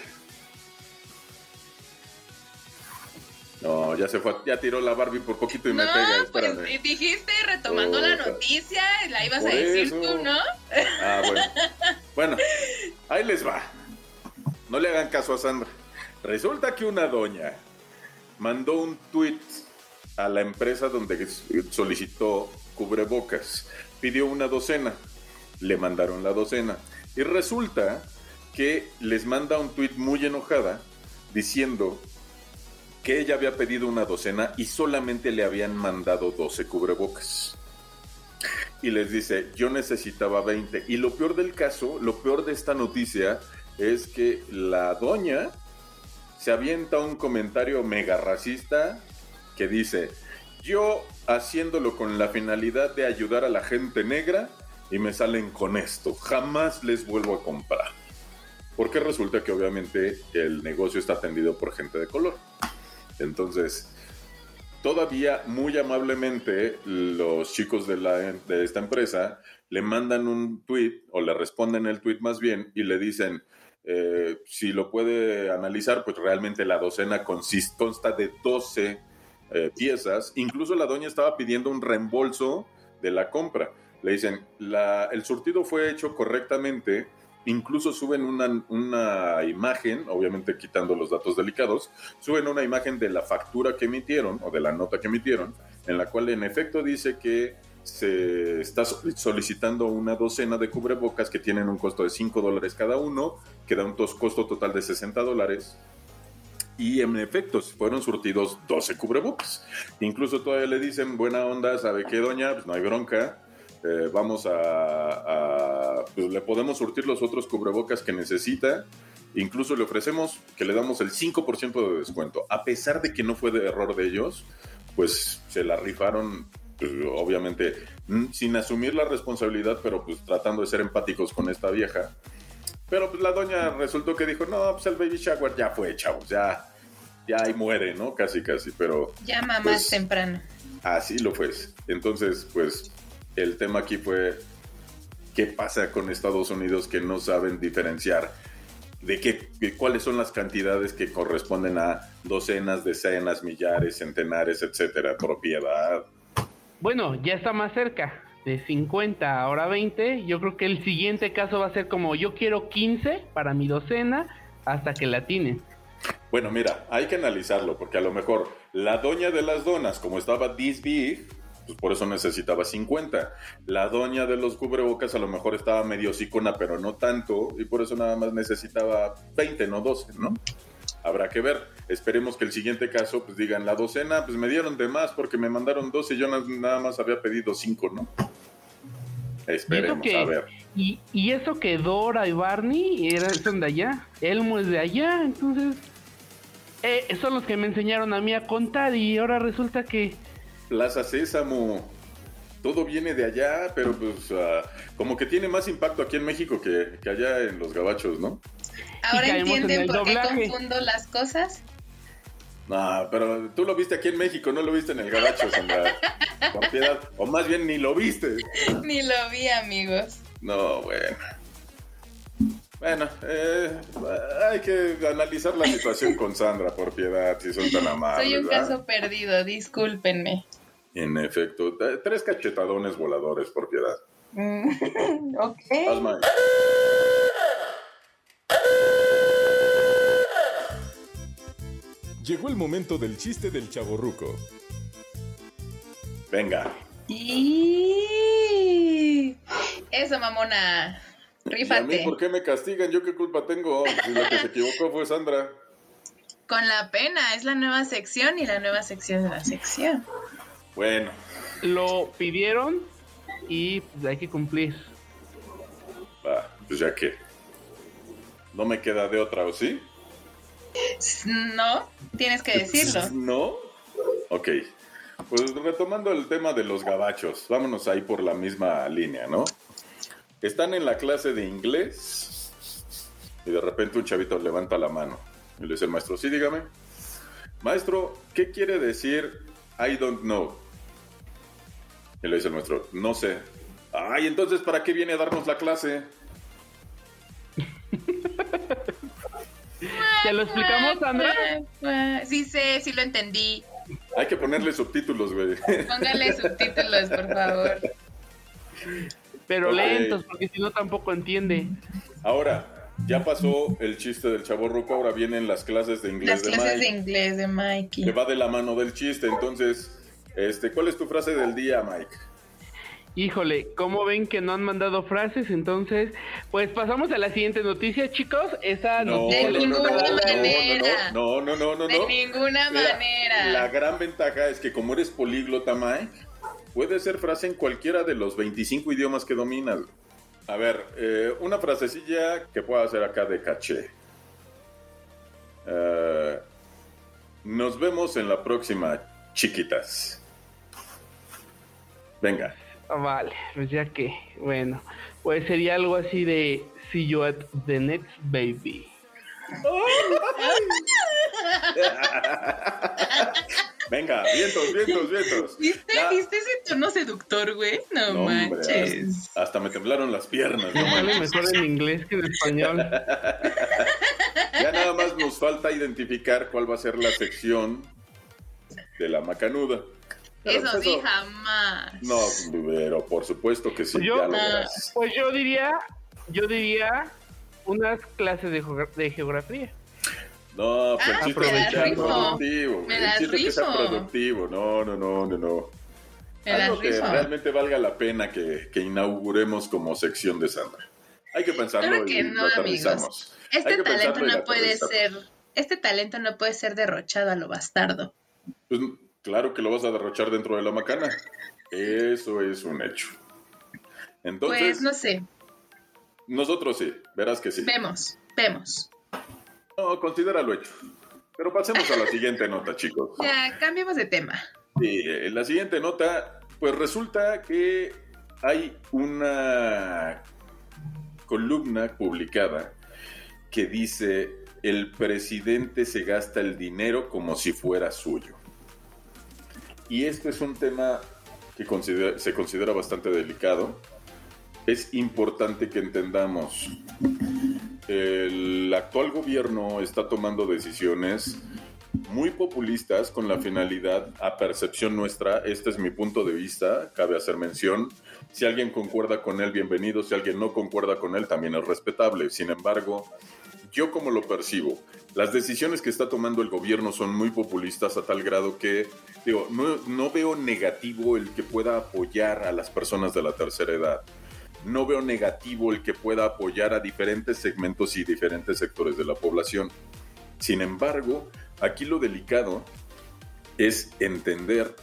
No, ya se fue, ya tiró la Barbie por poquito y me no, pega, pues espérame. dijiste retomando la noticia, la ibas a decir eso. tú, ¿no? Ah, bueno. Bueno, ahí les va. No le hagan caso a Sandra. Resulta que una doña mandó un tweet a la empresa donde solicitó cubrebocas. Pidió una docena. Le mandaron la docena. Y resulta que les manda un tuit muy enojada diciendo que ella había pedido una docena y solamente le habían mandado 12 cubrebocas. Y les dice, yo necesitaba 20. Y lo peor del caso, lo peor de esta noticia es que la doña se avienta un comentario mega racista que dice, yo haciéndolo con la finalidad de ayudar a la gente negra y me salen con esto, jamás les vuelvo a comprar. Porque resulta que obviamente el negocio está atendido por gente de color. Entonces, todavía muy amablemente los chicos de, la, de esta empresa le mandan un tweet o le responden el tweet más bien y le dicen, eh, si lo puede analizar, pues realmente la docena consta de 12 eh, piezas. Incluso la doña estaba pidiendo un reembolso de la compra. Le dicen, el surtido fue hecho correctamente. Incluso suben una imagen, obviamente quitando los datos delicados, suben una imagen de la factura que emitieron o de la nota que emitieron, en la cual en efecto dice que se está solicitando una docena de cubrebocas que tienen un costo de 5 dólares cada uno, que da un costo total de 60 dólares. Y en efecto, fueron surtidos 12 cubrebocas. Incluso todavía le dicen, buena onda, ¿sabe qué, doña? Pues no hay bronca. Eh, vamos a, a pues le podemos surtir los otros cubrebocas que necesita. Incluso le ofrecemos que le damos el 5% de descuento. A pesar de que no fue de error de ellos, pues se la rifaron obviamente sin asumir la responsabilidad, pero pues tratando de ser empáticos con esta vieja. Pero pues la doña resultó que dijo, no, pues el baby shower ya fue, chavos, ya, ya ahí muere, ¿no? Casi, casi, pero... Ya mamá pues, temprano. Así lo fue. Entonces, pues el tema aquí fue qué pasa con Estados Unidos que no saben diferenciar de qué, de cuáles son las cantidades que corresponden a docenas, decenas, millares, centenares, etcétera, propiedad. Bueno, ya está más cerca. De 50 ahora 20. Yo creo que el siguiente caso va a ser como yo quiero 15 para mi docena hasta que la tienen. Bueno, mira, hay que analizarlo porque a lo mejor la doña de las donas, como estaba this big, pues por eso necesitaba 50. La doña de los cubrebocas a lo mejor estaba medio sicona, pero no tanto, y por eso nada más necesitaba 20, no 12, ¿no? Habrá que ver. Esperemos que el siguiente caso, pues digan, la docena, pues me dieron de más porque me mandaron 12 y yo nada más había pedido 5, ¿no? Esperemos, que, a ver. Y, y, eso que Dora y Barney eran, son de allá, Elmo es de allá, entonces eh, son los que me enseñaron a mí a contar y ahora resulta que... Plaza Sésamo, todo viene de allá, pero pues uh, como que tiene más impacto aquí en México que, que allá en los gabachos, ¿no? ¿Ahora entienden por qué confundo las cosas? No, pero tú lo viste aquí en México, no lo viste en el gabacho, Sandra. Con piedad. O más bien ni lo viste. Ni lo vi, amigos. No, bueno. Bueno, eh, hay que analizar la situación con Sandra, por piedad, si son tan amables. Soy un ¿verdad? caso perdido, discúlpenme. En efecto, tres cachetadones voladores, por piedad. Mm, ok. Llegó el momento del chiste del chaborruco. Venga. Y... Eso, mamona. ¿Y a Rífate. mí por qué me castigan? ¿Yo qué culpa tengo? Si la que se equivocó fue Sandra. Con la pena, es la nueva sección y la nueva sección de la sección. Bueno, Lo pidieron y pues, hay que cumplir. va, pues ya que. No me queda de otra, ¿o sí? No, tienes que decirlo. ¿No? Ok. Pues retomando el tema de los gabachos, vámonos ahí por la misma línea, ¿no? Están en la clase de inglés y de repente un chavito levanta la mano y le dice el maestro, sí, dígame. Maestro, ¿qué quiere decir I don't know? Y le dice el maestro, no sé. Ay, entonces, ¿para qué viene a darnos la clase? ¿Te lo explicamos, Sandra? Sí sé, sí lo entendí. Hay que ponerle subtítulos, güey. Póngale subtítulos, por favor. Pero lentos, porque si no tampoco entiende. Ahora, ya pasó el chiste del chavo roco, ahora vienen las clases de inglés Las de clases de Mike, inglés de que Mikey. va de la mano del chiste. Entonces, este, ¿cuál es tu frase del día, Mike? Híjole, ¿cómo ven que no han mandado frases? Entonces, pues pasamos a la siguiente noticia, chicos. Esa No, noticia De no, les- no, no, ninguna no, manera. no, no, no, no, De ninguna Mira, manera. La gran ventaja es que como eres políglota, Mike, puede ser frase en cualquiera de los 25 idiomas que dominas. A ver, eh, una frasecilla que pueda hacer acá de caché. Eh, nos vemos en la próxima, chiquitas. Venga. Vale, pues ya que, bueno, pues sería algo así de See you at the next baby. Venga, vientos, vientos, vientos. ¿Viste, Ya. ¿Viste ese tono seductor, güey? No, No, hombre, manches. hasta, hasta me temblaron las piernas. no manches. mejor en inglés que en español. Ya nada más nos falta identificar cuál va a ser la sección de la macanuda. Eso pues sí, jamás. No, pero por supuesto que sí, Pues yo- ya lo verás. Pues yo diría, yo diría unas clases de, geogra- de geografía. No, pero Ah, chiste que sea productivo. Me El chiste que sea productivo. No, no, no, no, no. Me Algo que rifo. realmente valga la pena que, que inauguremos como sección de Sandra. Hay que pensarlo Claro y que no, lo aterrizamos. amigos. Este que talento y no lo puede ser. Este talento no puede ser derrochado a lo bastardo. Pues claro que lo vas a derrochar dentro de la macana. Eso es un hecho. Entonces, Pues no sé. nosotros sí, verás que sí. Vemos, vemos. No, considéralo hecho. Pero pasemos a la siguiente nota, chicos. Ya, cambiemos de tema. Sí, eh, la siguiente nota, pues resulta que hay una columna publicada que dice el presidente se gasta el dinero como si fuera suyo. Y este es un tema que se considera bastante delicado. Es importante que entendamos. El actual gobierno está tomando decisiones muy populistas con la finalidad, a percepción nuestra, este es mi punto de vista, cabe hacer mención. Si alguien concuerda con él, bienvenido. Si alguien no concuerda con él, también es respetable. Sin embargo, yo como lo percibo, las decisiones que está tomando el gobierno son muy populistas a tal grado que, digo, no, no veo negativo el que pueda apoyar a las personas de la tercera edad. No veo negativo el que pueda apoyar a diferentes segmentos y diferentes sectores de la población. Sin embargo, aquí lo delicado es entender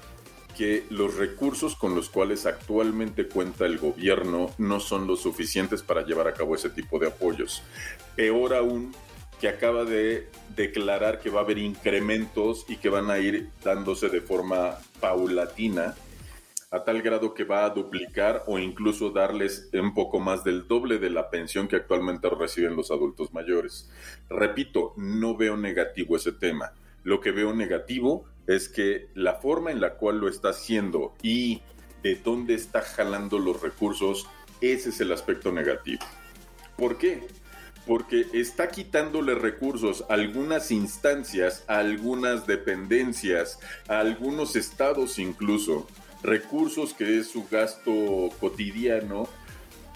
que los recursos con los cuales actualmente cuenta el gobierno no son los suficientes para llevar a cabo ese tipo de apoyos. Peor aún, que acaba de declarar que va a haber incrementos y que van a ir dándose de forma paulatina, a tal grado que va a duplicar o incluso darles un poco más del doble de la pensión que actualmente reciben los adultos mayores. Repito, no veo negativo ese tema. Lo que veo negativo es que la forma en la cual lo está haciendo y de dónde está jalando los recursos, ese es el aspecto negativo. ¿Por qué? Porque está quitándole recursos a algunas instancias, a algunas dependencias, a algunos estados incluso, recursos que es su gasto cotidiano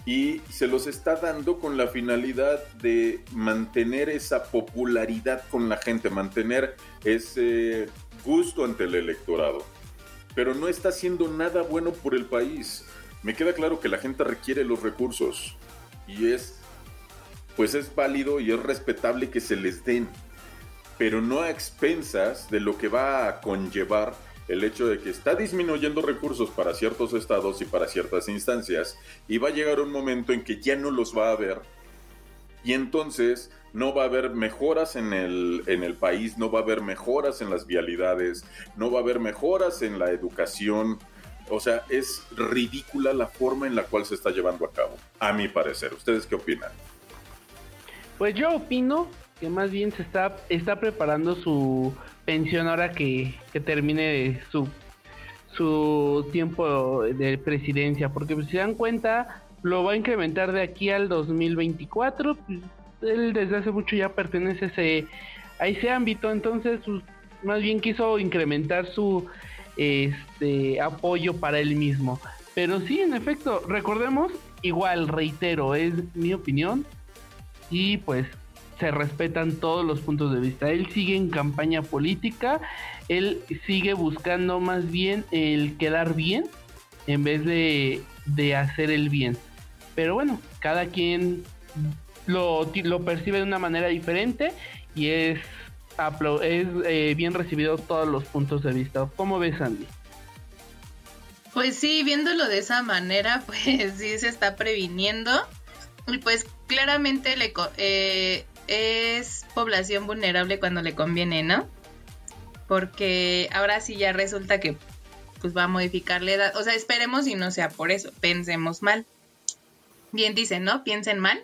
y se los está dando con la finalidad de mantener esa popularidad con la gente, mantener ese gusto ante el electorado. Pero no está haciendo nada bueno por el país. Me queda claro que la gente requiere los recursos y es pues es válido y es respetable que se les den, pero no a expensas de lo que va a conllevar el hecho de que está disminuyendo recursos para ciertos estados y para ciertas instancias y va a llegar un momento en que ya no los va a haber y entonces no va a haber mejoras en el, en el país, no va a haber mejoras en las vialidades, no va a haber mejoras en la educación. O sea, es ridícula la forma en la cual se está llevando a cabo, a mi parecer. ¿Ustedes qué opinan? Pues yo opino que más bien se está, está preparando su pensión ahora que, que termine su, su tiempo de presidencia, porque si se dan cuenta, lo va a incrementar de aquí al 2024. Él desde hace mucho ya pertenece a ese, a ese ámbito, entonces pues, más bien quiso incrementar su este apoyo para él mismo. Pero sí, en efecto, recordemos, igual, reitero, es mi opinión, y pues se respetan todos los puntos de vista. Él sigue en campaña política, él sigue buscando más bien el quedar bien en vez de, de hacer el bien. Pero bueno, cada quien lo, lo percibe de una manera diferente y es, es eh, bien recibido todos los puntos de vista. ¿Cómo ves, Andy? Pues sí, viéndolo de esa manera, pues sí se está previniendo. Y pues claramente le eh, es población vulnerable cuando le conviene, ¿no? Porque ahora sí ya resulta que pues va a modificar la edad. O sea, esperemos y no sea por eso. Pensemos mal. Bien dicen, ¿no? Piensen mal.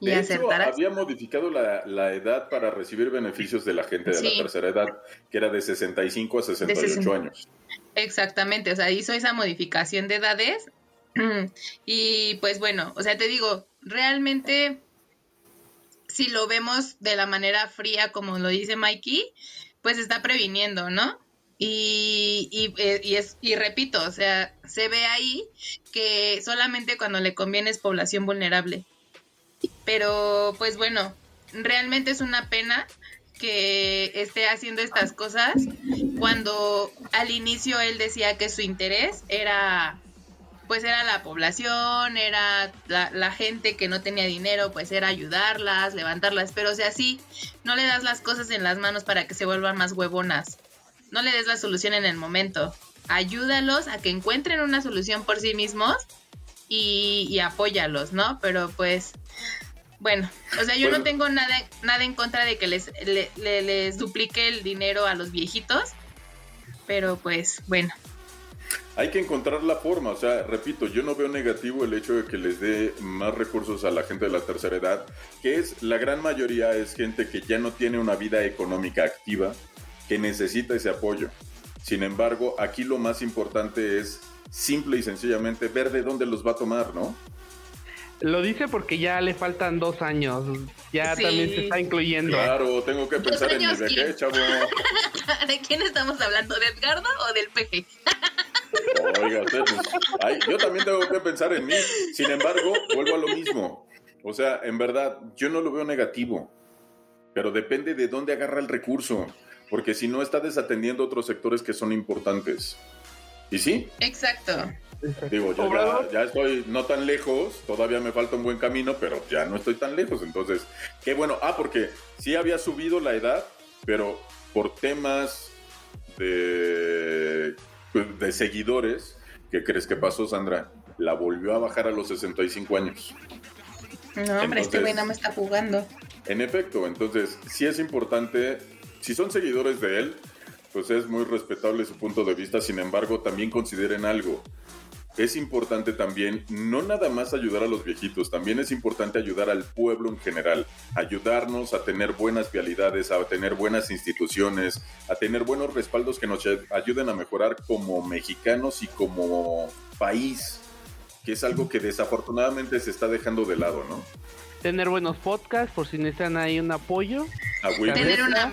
Y de hecho, había modificado la, edad para recibir beneficios de la gente de la tercera edad, que era de 65 a 68 años. Exactamente, o sea, hizo esa modificación de edades. y pues bueno, o sea, te digo, realmente, si lo vemos de la manera fría, como lo dice Mikey, pues está previniendo, ¿no? Y, y, eh, y, es, y repito, o sea, se ve ahí que solamente cuando le conviene es población vulnerable. Pero pues bueno, realmente es una pena que esté haciendo estas cosas cuando al inicio él decía que su interés era pues era la población, era la, gente que no tenía dinero, pues era ayudarlas, levantarlas, pero o sea, no le das las cosas en las manos para que se vuelvan más huevonas, no le des la solución en el momento, ayúdalos a que encuentren una solución por sí mismos y, y apóyalos, ¿no? Pero pues bueno, o sea, yo no tengo nada, nada en contra de que les, les duplique el dinero a los viejitos, pero pues bueno. Hay que encontrar la forma, o sea, repito, yo no veo negativo el hecho de que les dé más recursos a la gente de la tercera edad, que es la gran mayoría es gente que ya no tiene una vida económica activa, que necesita ese apoyo. Sin embargo, aquí lo más importante es simple y sencillamente ver de dónde los va a tomar, ¿no? Lo dice porque ya le faltan dos años. Ya también se está incluyendo. Claro, tengo que pensar en mi vejez, chavo. ¿De quién estamos hablando? ¿De Edgardo o del PG? Oiga, usted, pues, yo también tengo que pensar en mí. Sin embargo, vuelvo a lo mismo. O sea, en verdad, yo no lo veo negativo. Pero depende de dónde agarra el recurso. Porque si no, está desatendiendo otros sectores que son importantes. ¿Y sí? Exacto. Digo, ya, ya, estoy no tan lejos, todavía me falta un buen camino, pero ya no estoy tan lejos. Entonces, qué bueno. Ah, porque sí había subido la edad, pero por temas de, pues, de seguidores, ¿qué crees que pasó, Sandra? La volvió a bajar a los 65 años. No, hombre, este güey no me está jugando. En efecto, entonces, sí es importante, si son seguidores de él, pues es muy respetable su punto de vista, sin embargo, también consideren algo es importante también no nada más ayudar a los viejitos, también es importante ayudar al pueblo en general, ayudarnos a tener buenas vialidades, a tener buenas instituciones, a tener buenos respaldos que nos ayuden a mejorar como mexicanos y como país, que es algo que desafortunadamente se está dejando de lado, ¿no? Tener buenos podcasts por si necesitan ahí un apoyo. tener una,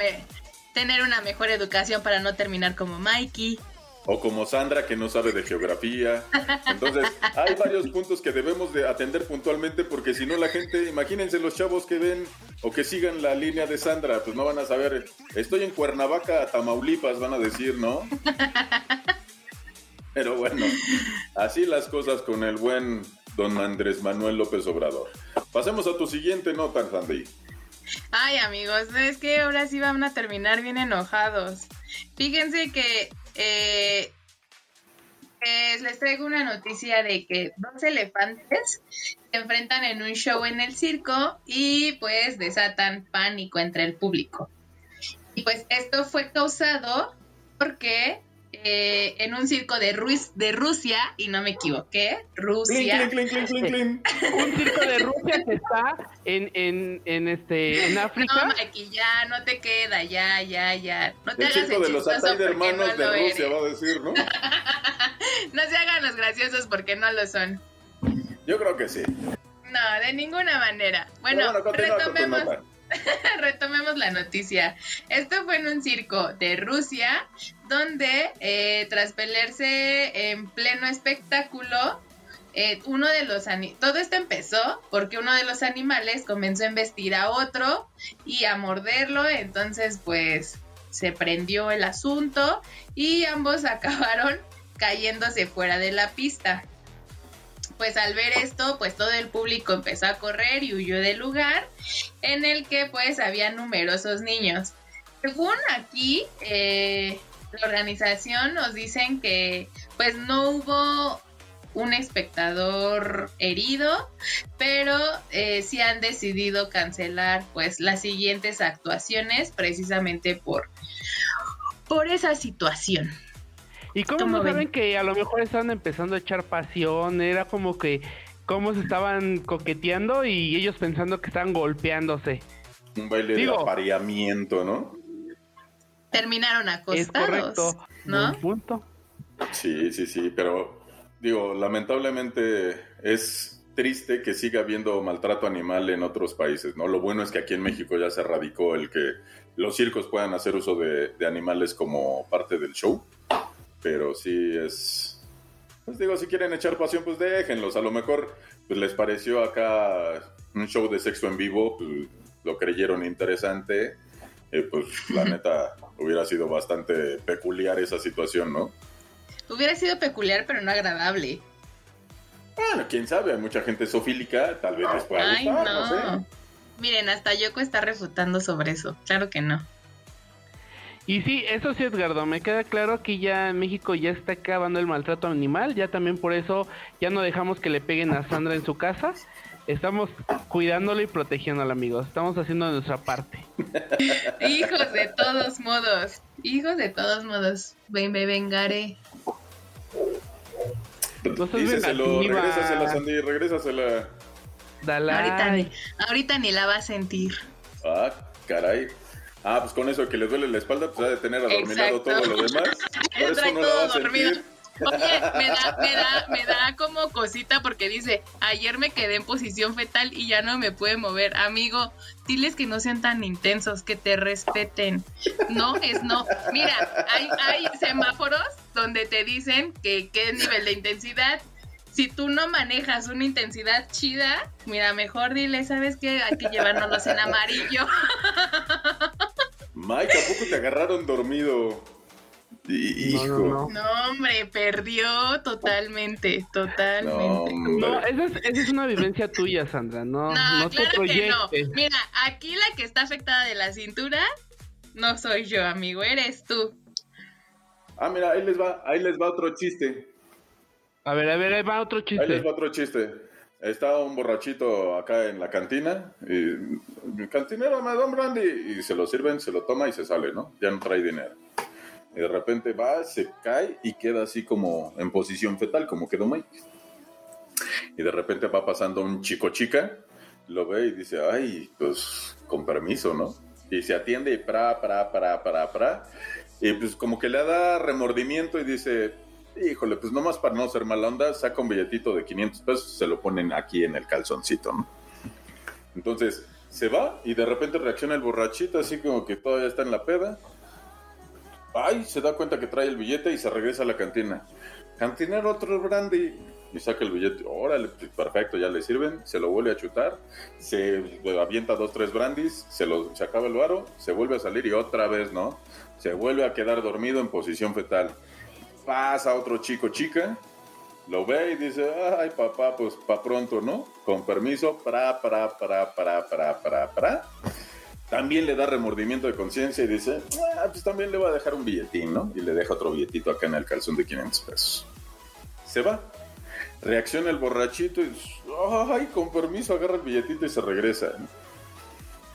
tener una mejor educación para no terminar como Mikey o como Sandra que no sabe de geografía. Entonces, hay varios puntos que debemos de atender puntualmente porque si no la gente, imagínense los chavos que ven o que sigan la línea de Sandra, pues no van a saber, estoy en Cuernavaca, Tamaulipas, van a decir, ¿no? Pero bueno, así las cosas con el buen don Andrés Manuel López Obrador. Pasemos a tu siguiente nota, Sandy. Ay, amigos, es que ahora sí van a terminar bien enojados. Fíjense que eh, les traigo una noticia de que dos elefantes se enfrentan en un show en el circo y pues desatan pánico entre el público. Y pues esto fue causado porque eh, en un circo de, de Rusia, y no me equivoqué, Rusia. un circo de Rusia que está en, en, en, este, en África. No, aquí ya, no te queda, ya, ya, ya. No te el hagas circo de los hermanos de Rusia, va a decir, ¿no? no se hagan los graciosos porque no lo son. Yo creo que sí. No, de ninguna manera. Bueno, retomemos. retomemos la noticia. Esto fue en un circo de Rusia, donde eh, tras pelearse en pleno espectáculo, eh, uno de los todo esto empezó porque uno de los animales comenzó a embestir a otro y a morderlo, entonces pues se prendió el asunto y ambos acabaron cayéndose fuera de la pista. Pues al ver esto, pues todo el público empezó a correr y huyó del lugar en el que pues había numerosos niños. Según aquí, eh, la organización nos dicen que pues no hubo un espectador herido, pero eh, sí han decidido cancelar pues las siguientes actuaciones precisamente por, por esa situación. ¿Y cómo ¿Cómo no ven? saben que a lo mejor estaban empezando a echar pasión? Era como que cómo se estaban coqueteando y ellos pensando que estaban golpeándose. Un baile Digo- de apareamiento, ¿no? Terminaron Es acostados, correcto. ¿no? Punto. Sí, sí, sí, pero digo, lamentablemente es triste que siga habiendo maltrato animal en otros países, ¿no? Lo bueno es que aquí en México ya se erradicó el que los circos puedan hacer uso de, de animales como parte del show, pero sí es... Pues digo, si quieren echar pasión, pues déjenlos. A lo mejor pues, les pareció acá un show de sexo en vivo, pues, lo creyeron interesante. eh, pues la neta hubiera sido bastante peculiar esa situación, ¿no? Hubiera sido peculiar, pero no agradable. Bueno, quién sabe, hay mucha gente sofílica, tal vez les pueda Ay, gustar, no. no, sé. Miren, hasta Yoko está refutando sobre eso. Claro que no. Y sí, eso sí, Edgardo, me queda claro que ya en México ya está acabando el maltrato animal, ya también por eso ya no dejamos que le peguen a Sandra en su casa. Estamos cuidándolo y protegiéndola, amigos. Estamos haciendo nuestra parte. Hijos de todos modos. Hijos de todos modos. Ven, me vengaré. No vengativa. regrésasela, Sandy, regrésasela. Dale. Ahorita ni, ahorita ni la va a sentir. Ah, caray. Ah, pues con eso que le duele la espalda, pues ha de tener adormilado Exacto. todo lo demás. Por eso Trae no la va a todo dormido. sentir. Oye, me da, me da, me da como cosita porque dice, ayer me quedé en posición fetal y ya no me puede mover. Amigo, diles que no sean tan intensos, que te respeten. No es no. Mira, hay, hay semáforos donde te dicen que qué nivel de intensidad. Si tú no manejas una intensidad chida, mira, mejor dile, ¿sabes qué? Hay que llevárnoslos en amarillo. Mike, ¿a poco te agarraron dormido? No, Hijo. no, no. No, hombre, perdió totalmente, totalmente. No, esa es, esa es una vivencia tuya, Sandra. No, No, no, te claro que no. proyectes. Mira, aquí la que está afectada de la cintura no soy yo, amigo, eres tú. Ah, mira, ahí les va, ahí les va otro chiste. A ver, a ver, ahí va otro Ahí les chiste. va otro chiste. Está un borrachito acá en la cantina y cantinero me da un brandy y se lo sirven, se lo toma y se sale, ¿no? Ya no trae dinero. Y de repente va, se cae y queda así como en posición fetal, como quedó Mike. Y de repente va pasando un chico chica, lo ve y dice, ay, pues con permiso, ¿no? Y se atiende y pra, pra, pra, pra, pra. Y pues como que le da remordimiento y dice, híjole, pues nomás para no ser mala onda, saca un billetito de 500 pesos, se lo ponen aquí en el calzoncito, ¿no? Entonces se va y de repente reacciona el borrachito así como que todavía está en la peda. Ay, se da cuenta que trae el billete y se regresa a la cantina. Cantinero, otro brandy. Y saca el billete. Órale, pues, perfecto, ya le sirven. Se lo vuelve a chutar. Se avienta dos, tres brandis. Se, lo, se acaba el varo. Se vuelve a salir y otra vez, ¿no? Se vuelve a quedar dormido en posición fetal. Pasa otro chico, chica. Lo ve y dice, ay papá, pues pa' pronto, ¿no? Con permiso, para, para, para, para, para, para, para. También le da remordimiento de conciencia y dice, ah, pues también le va a dejar un billetín, ¿no? Y le deja otro billetito acá en el calzón de 500 pesos. Se va. Reacciona el borrachito y, ay, con permiso, agarra el billetito y se regresa.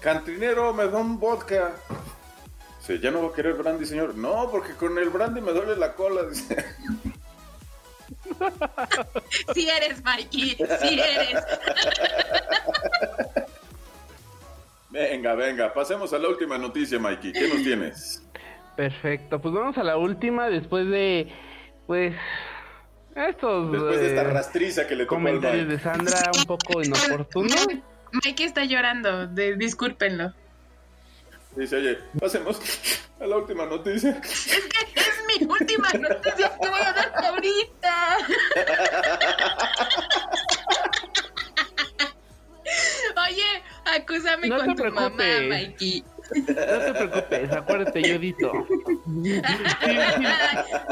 Cantinero, me da un vodka. Dice, ¿ya no va a querer brandy, señor? No, porque con el brandy me duele la cola. Dice, Sí eres, Mikey, sí eres. venga, venga, pasemos a la última noticia, Mikey. ¿Qué nos tienes? Perfecto, pues vamos a la última después de, pues, estos Después de esta eh, rastriza que le tocó comentarios de Sandra un poco inoportunos. Mikey está llorando, de- discúlpenlo. Dice, oye, pasemos a la última noticia. Es que es mi última noticia que voy a dar ahorita. Oye, acúsame No con tu mamá, preocupes. Mikey. No te preocupes, acuérdate, yo edito.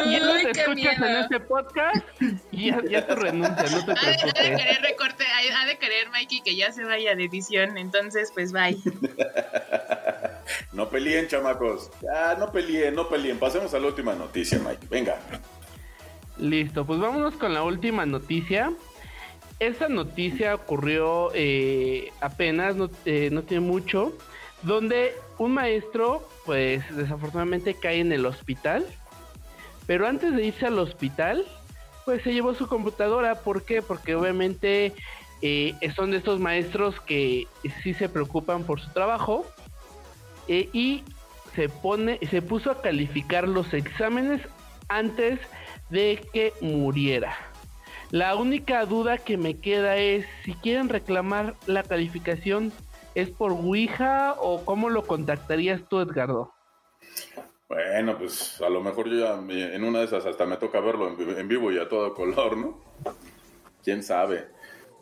Y no te escuchas en este podcast y ya, ya te renuncia, no te Ha de, ha de preocupes. querer recorte, ha ha de querer Mikey que ya se vaya de edición, entonces pues bye. No peleen, chamacos. Ya, no peleen, no peleen. Pasemos a la última noticia, Mike. Venga. Listo, pues vámonos con la última noticia. Esta noticia ocurrió eh, apenas, no, eh, tiene mucho, donde un maestro, pues desafortunadamente cae en el hospital, pero antes de irse al hospital, pues se llevó su computadora. ¿Por qué? Porque obviamente eh, son de estos maestros que sí se preocupan por su trabajo eh, y se pone, se puso a calificar los exámenes antes de que muriera. La única duda que me queda es si quieren reclamar la calificación es por Ouija o cómo lo contactarías tú, Edgardo. Bueno, pues a lo mejor yo ya en una de esas hasta me toca verlo en, en vivo y a todo color, ¿no? ¿Quién sabe?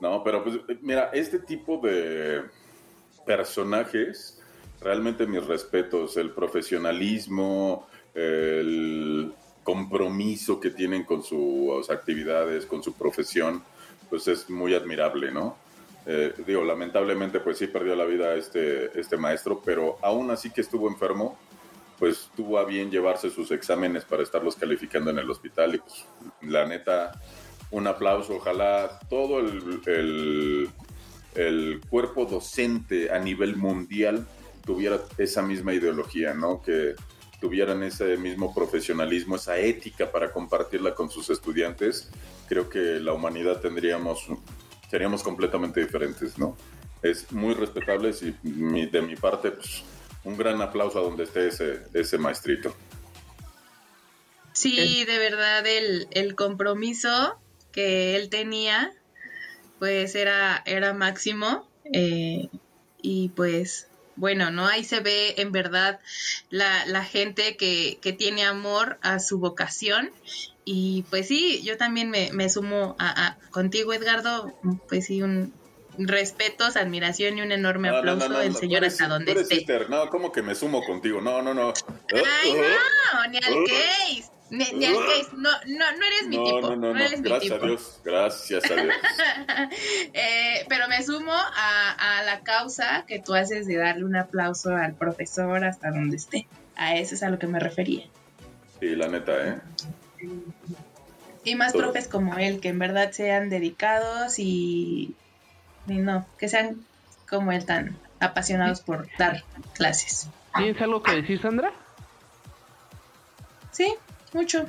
No, pero pues mira, este tipo de personajes, realmente mis respetos, el profesionalismo, el compromiso que tienen con sus actividades, con su profesión, pues es muy admirable, ¿no? Eh, digo, lamentablemente pues sí perdió la vida este, este maestro, pero aún así que estuvo enfermo, pues tuvo a bien llevarse sus exámenes para estarlos calificando en el hospital y pues la neta, un aplauso, ojalá todo el, el, el cuerpo docente a nivel mundial tuviera esa misma ideología, ¿no? Que tuvieran ese mismo profesionalismo, esa ética para compartirla con sus estudiantes, creo que la humanidad tendríamos, seríamos completamente diferentes, ¿no? Es muy respetable y mi- de mi parte, pues, un gran aplauso a donde esté ese, ese maestrito. Sí, de verdad el, el compromiso que él tenía, pues era, era máximo. eh, y pues, bueno, ¿no? Ahí se ve en verdad la, la gente que, que tiene amor a su vocación. Y pues sí, yo también me, me sumo a, a- contigo, Edgardo. Pues sí, un respetos, admiración y un enorme No, no, no, aplauso no, del no, señor eres- hasta donde esté. sister. No, ¿cómo que me sumo contigo? No, no, no. Ay, Uh, uh, no, ni al Uh. case. Ni, ni al case. No, no, no eres mi No, tipo. no, no, no. eres mi Gracias a tipo. Dios. Gracias a Dios. Eh, pero me sumo a, a la causa que tú haces de darle un aplauso al profesor hasta donde esté. A eso es a lo que me refería. Sí, la neta, ¿eh? Y más Todo. profes como él, que en verdad sean dedicados y, y no, que sean como él tan apasionados por dar clases. ¿Tienes algo que decir, Sandra? Sí, mucho.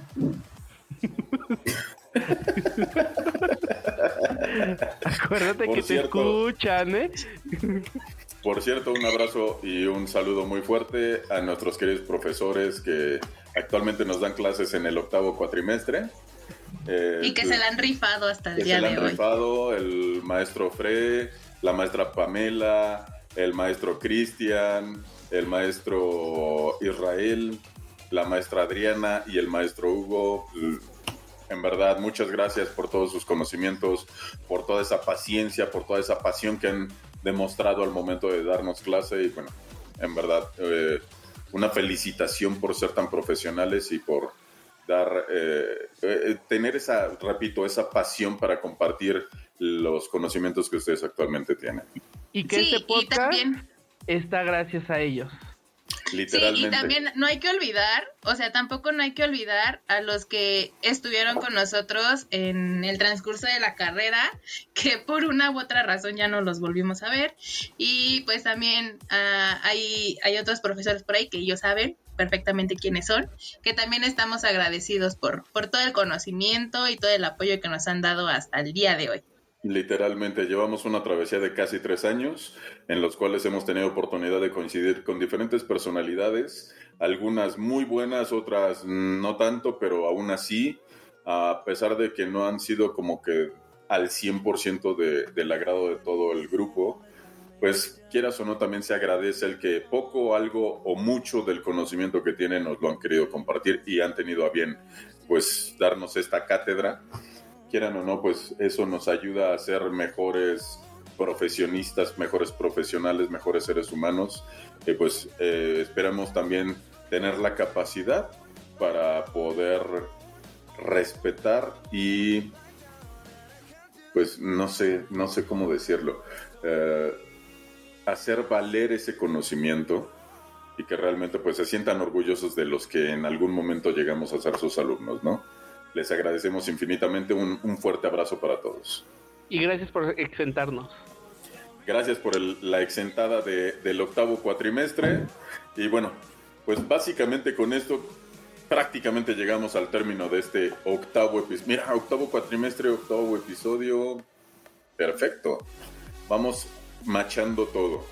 Acuérdate Por que te cierto. escuchan, ¿eh? Por cierto, un abrazo y un saludo muy fuerte a nuestros queridos profesores que actualmente nos dan clases en el octavo cuatrimestre. Eh, Y que se la han rifado hasta el que día se le de han hoy. rifado el maestro Fre, la maestra Pamela, el maestro Cristian, el maestro Israel, la maestra Adriana y el maestro Hugo. En verdad, muchas gracias por todos sus conocimientos, por toda esa paciencia, por toda esa pasión que han demostrado al momento de darnos clase y bueno, en verdad, eh, una felicitación por ser tan profesionales y por dar, eh, eh, tener esa, repito, esa pasión para compartir los conocimientos que ustedes actualmente tienen. Y que Sí, este podcast también está gracias a ellos. Sí, Literalmente. y también no hay que olvidar, o sea, tampoco no hay que olvidar a los que estuvieron con nosotros en el transcurso de la carrera, que por una u otra razón ya no los volvimos a ver. Y pues también ah, hay, hay otros profesores por ahí que ellos saben perfectamente quiénes son, que también estamos agradecidos por, por todo el conocimiento y todo el apoyo que nos han dado hasta el día de hoy. Literalmente, llevamos una travesía de casi tres años en los cuales hemos tenido oportunidad de coincidir con diferentes personalidades, algunas muy buenas, otras no tanto, pero aún así, a pesar de que no han sido como que al 100% de, del agrado de todo el grupo, pues quieras o no, también se agradece el que poco, algo o mucho del conocimiento que tienen nos lo han querido compartir y han tenido a bien, pues, darnos esta cátedra. Quieran o no, pues eso nos ayuda a ser mejores profesionistas, mejores profesionales, mejores seres humanos, que pues eh, esperamos también tener la capacidad para poder respetar y pues no sé, no sé cómo decirlo, eh, hacer valer ese conocimiento y que realmente pues se sientan orgullosos de los que en algún momento llegamos a ser sus alumnos, ¿no? Les agradecemos infinitamente, un fuerte abrazo para todos. Y gracias por exentarnos. Gracias por el- la exentada de- del octavo cuatrimestre. Y bueno, pues básicamente con esto prácticamente llegamos al término de este octavo episodio. Mira, octavo cuatrimestre, octavo episodio. Perfecto. Vamos machando todo.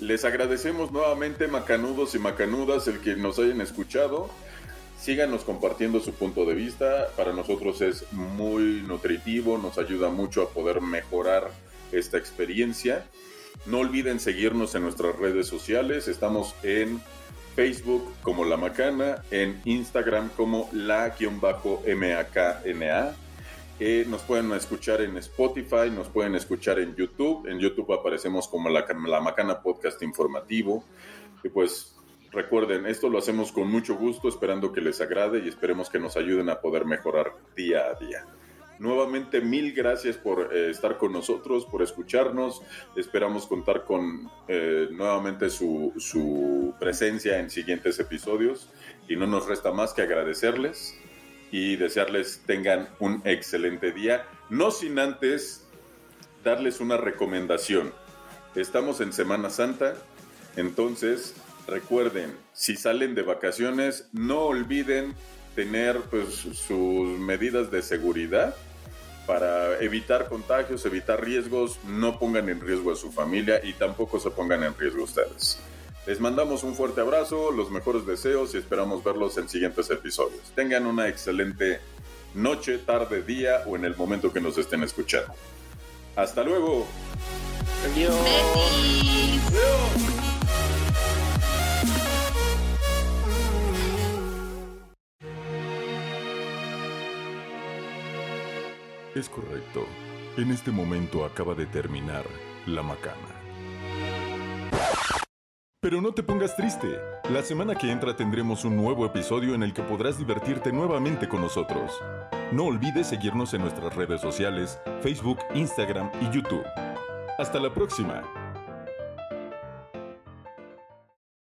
Les agradecemos nuevamente, macanudos y macanudas, el que nos hayan escuchado. Síganos compartiendo su punto de vista. Para nosotros es muy nutritivo, nos ayuda mucho a poder mejorar esta experiencia. No olviden seguirnos en nuestras redes sociales. Estamos en Facebook como La Macana, en Instagram como la-makna. Eh, nos pueden escuchar en Spotify, nos pueden escuchar en YouTube. En YouTube aparecemos como La, La Macana Podcast Informativo. Y pues recuerden, esto lo hacemos con mucho gusto, esperando que les agrade y esperemos que nos ayuden a poder mejorar día a día. Nuevamente, mil gracias por eh, estar con nosotros, por escucharnos. Esperamos contar con eh, nuevamente su, su presencia en siguientes episodios y no nos resta más que agradecerles y desearles tengan un excelente día. No sin antes darles una recomendación. Estamos en Semana Santa, entonces recuerden, si salen de vacaciones, no olviden tener pues, sus medidas de seguridad para evitar contagios, evitar riesgos, no pongan en riesgo a su familia y tampoco se pongan en riesgo ustedes. Les mandamos un fuerte abrazo, los mejores deseos y esperamos verlos en siguientes episodios. Tengan una excelente noche, tarde, día o en el momento que nos estén escuchando. Hasta luego. Adiós. Besis. Es correcto. En este momento acaba de terminar La Macana. Pero no te pongas triste. La semana que entra tendremos un nuevo episodio en el que podrás divertirte nuevamente con nosotros. No olvides seguirnos en nuestras redes sociales, Facebook, Instagram y YouTube. Hasta la próxima.